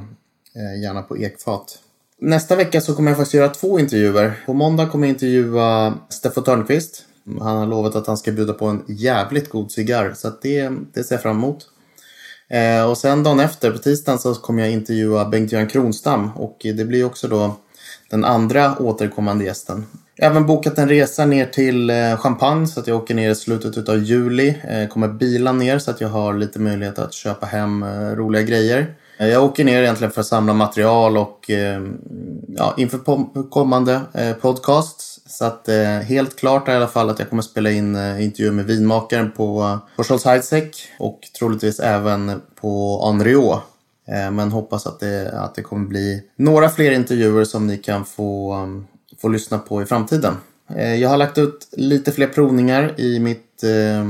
eh, gärna på ekfat. Nästa vecka så kommer jag faktiskt göra två intervjuer. På måndag kommer jag intervjua Steffo Törnqvist. Han har lovat att han ska bjuda på en jävligt god cigarr så att det, det ser jag fram emot. Eh, och sen dagen efter, på tisdagen, så kommer jag intervjua Bengt-Göran Kronstam och det blir också då den andra återkommande gästen. Jag har även bokat en resa ner till eh, Champagne så att jag åker ner i slutet av juli. Eh, kommer bila ner så att jag har lite möjlighet att köpa hem eh, roliga grejer. Eh, jag åker ner egentligen för att samla material och eh, ja, inför kommande podcasts så att eh, helt klart är i alla fall att jag kommer spela in eh, intervjuer med vinmakaren på, eh, på Charles Heidsieck och troligtvis även på Anrio. Eh, men hoppas att det, att det kommer bli några fler intervjuer som ni kan få, um, få lyssna på i framtiden. Eh, jag har lagt ut lite fler provningar i mitt eh,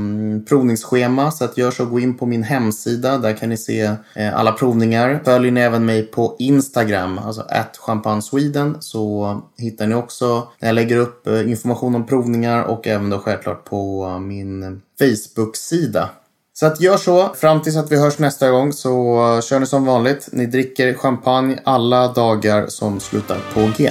provningsschema så att gör så gå in på min hemsida. Där kan ni se eh, alla provningar. Följer ni även mig på Instagram, alltså at Sweden så hittar ni också när jag lägger upp eh, information om provningar och även då självklart på min Facebook-sida. Så att gör så. Fram tills att vi hörs nästa gång så kör ni som vanligt. Ni dricker champagne alla dagar som slutar på G.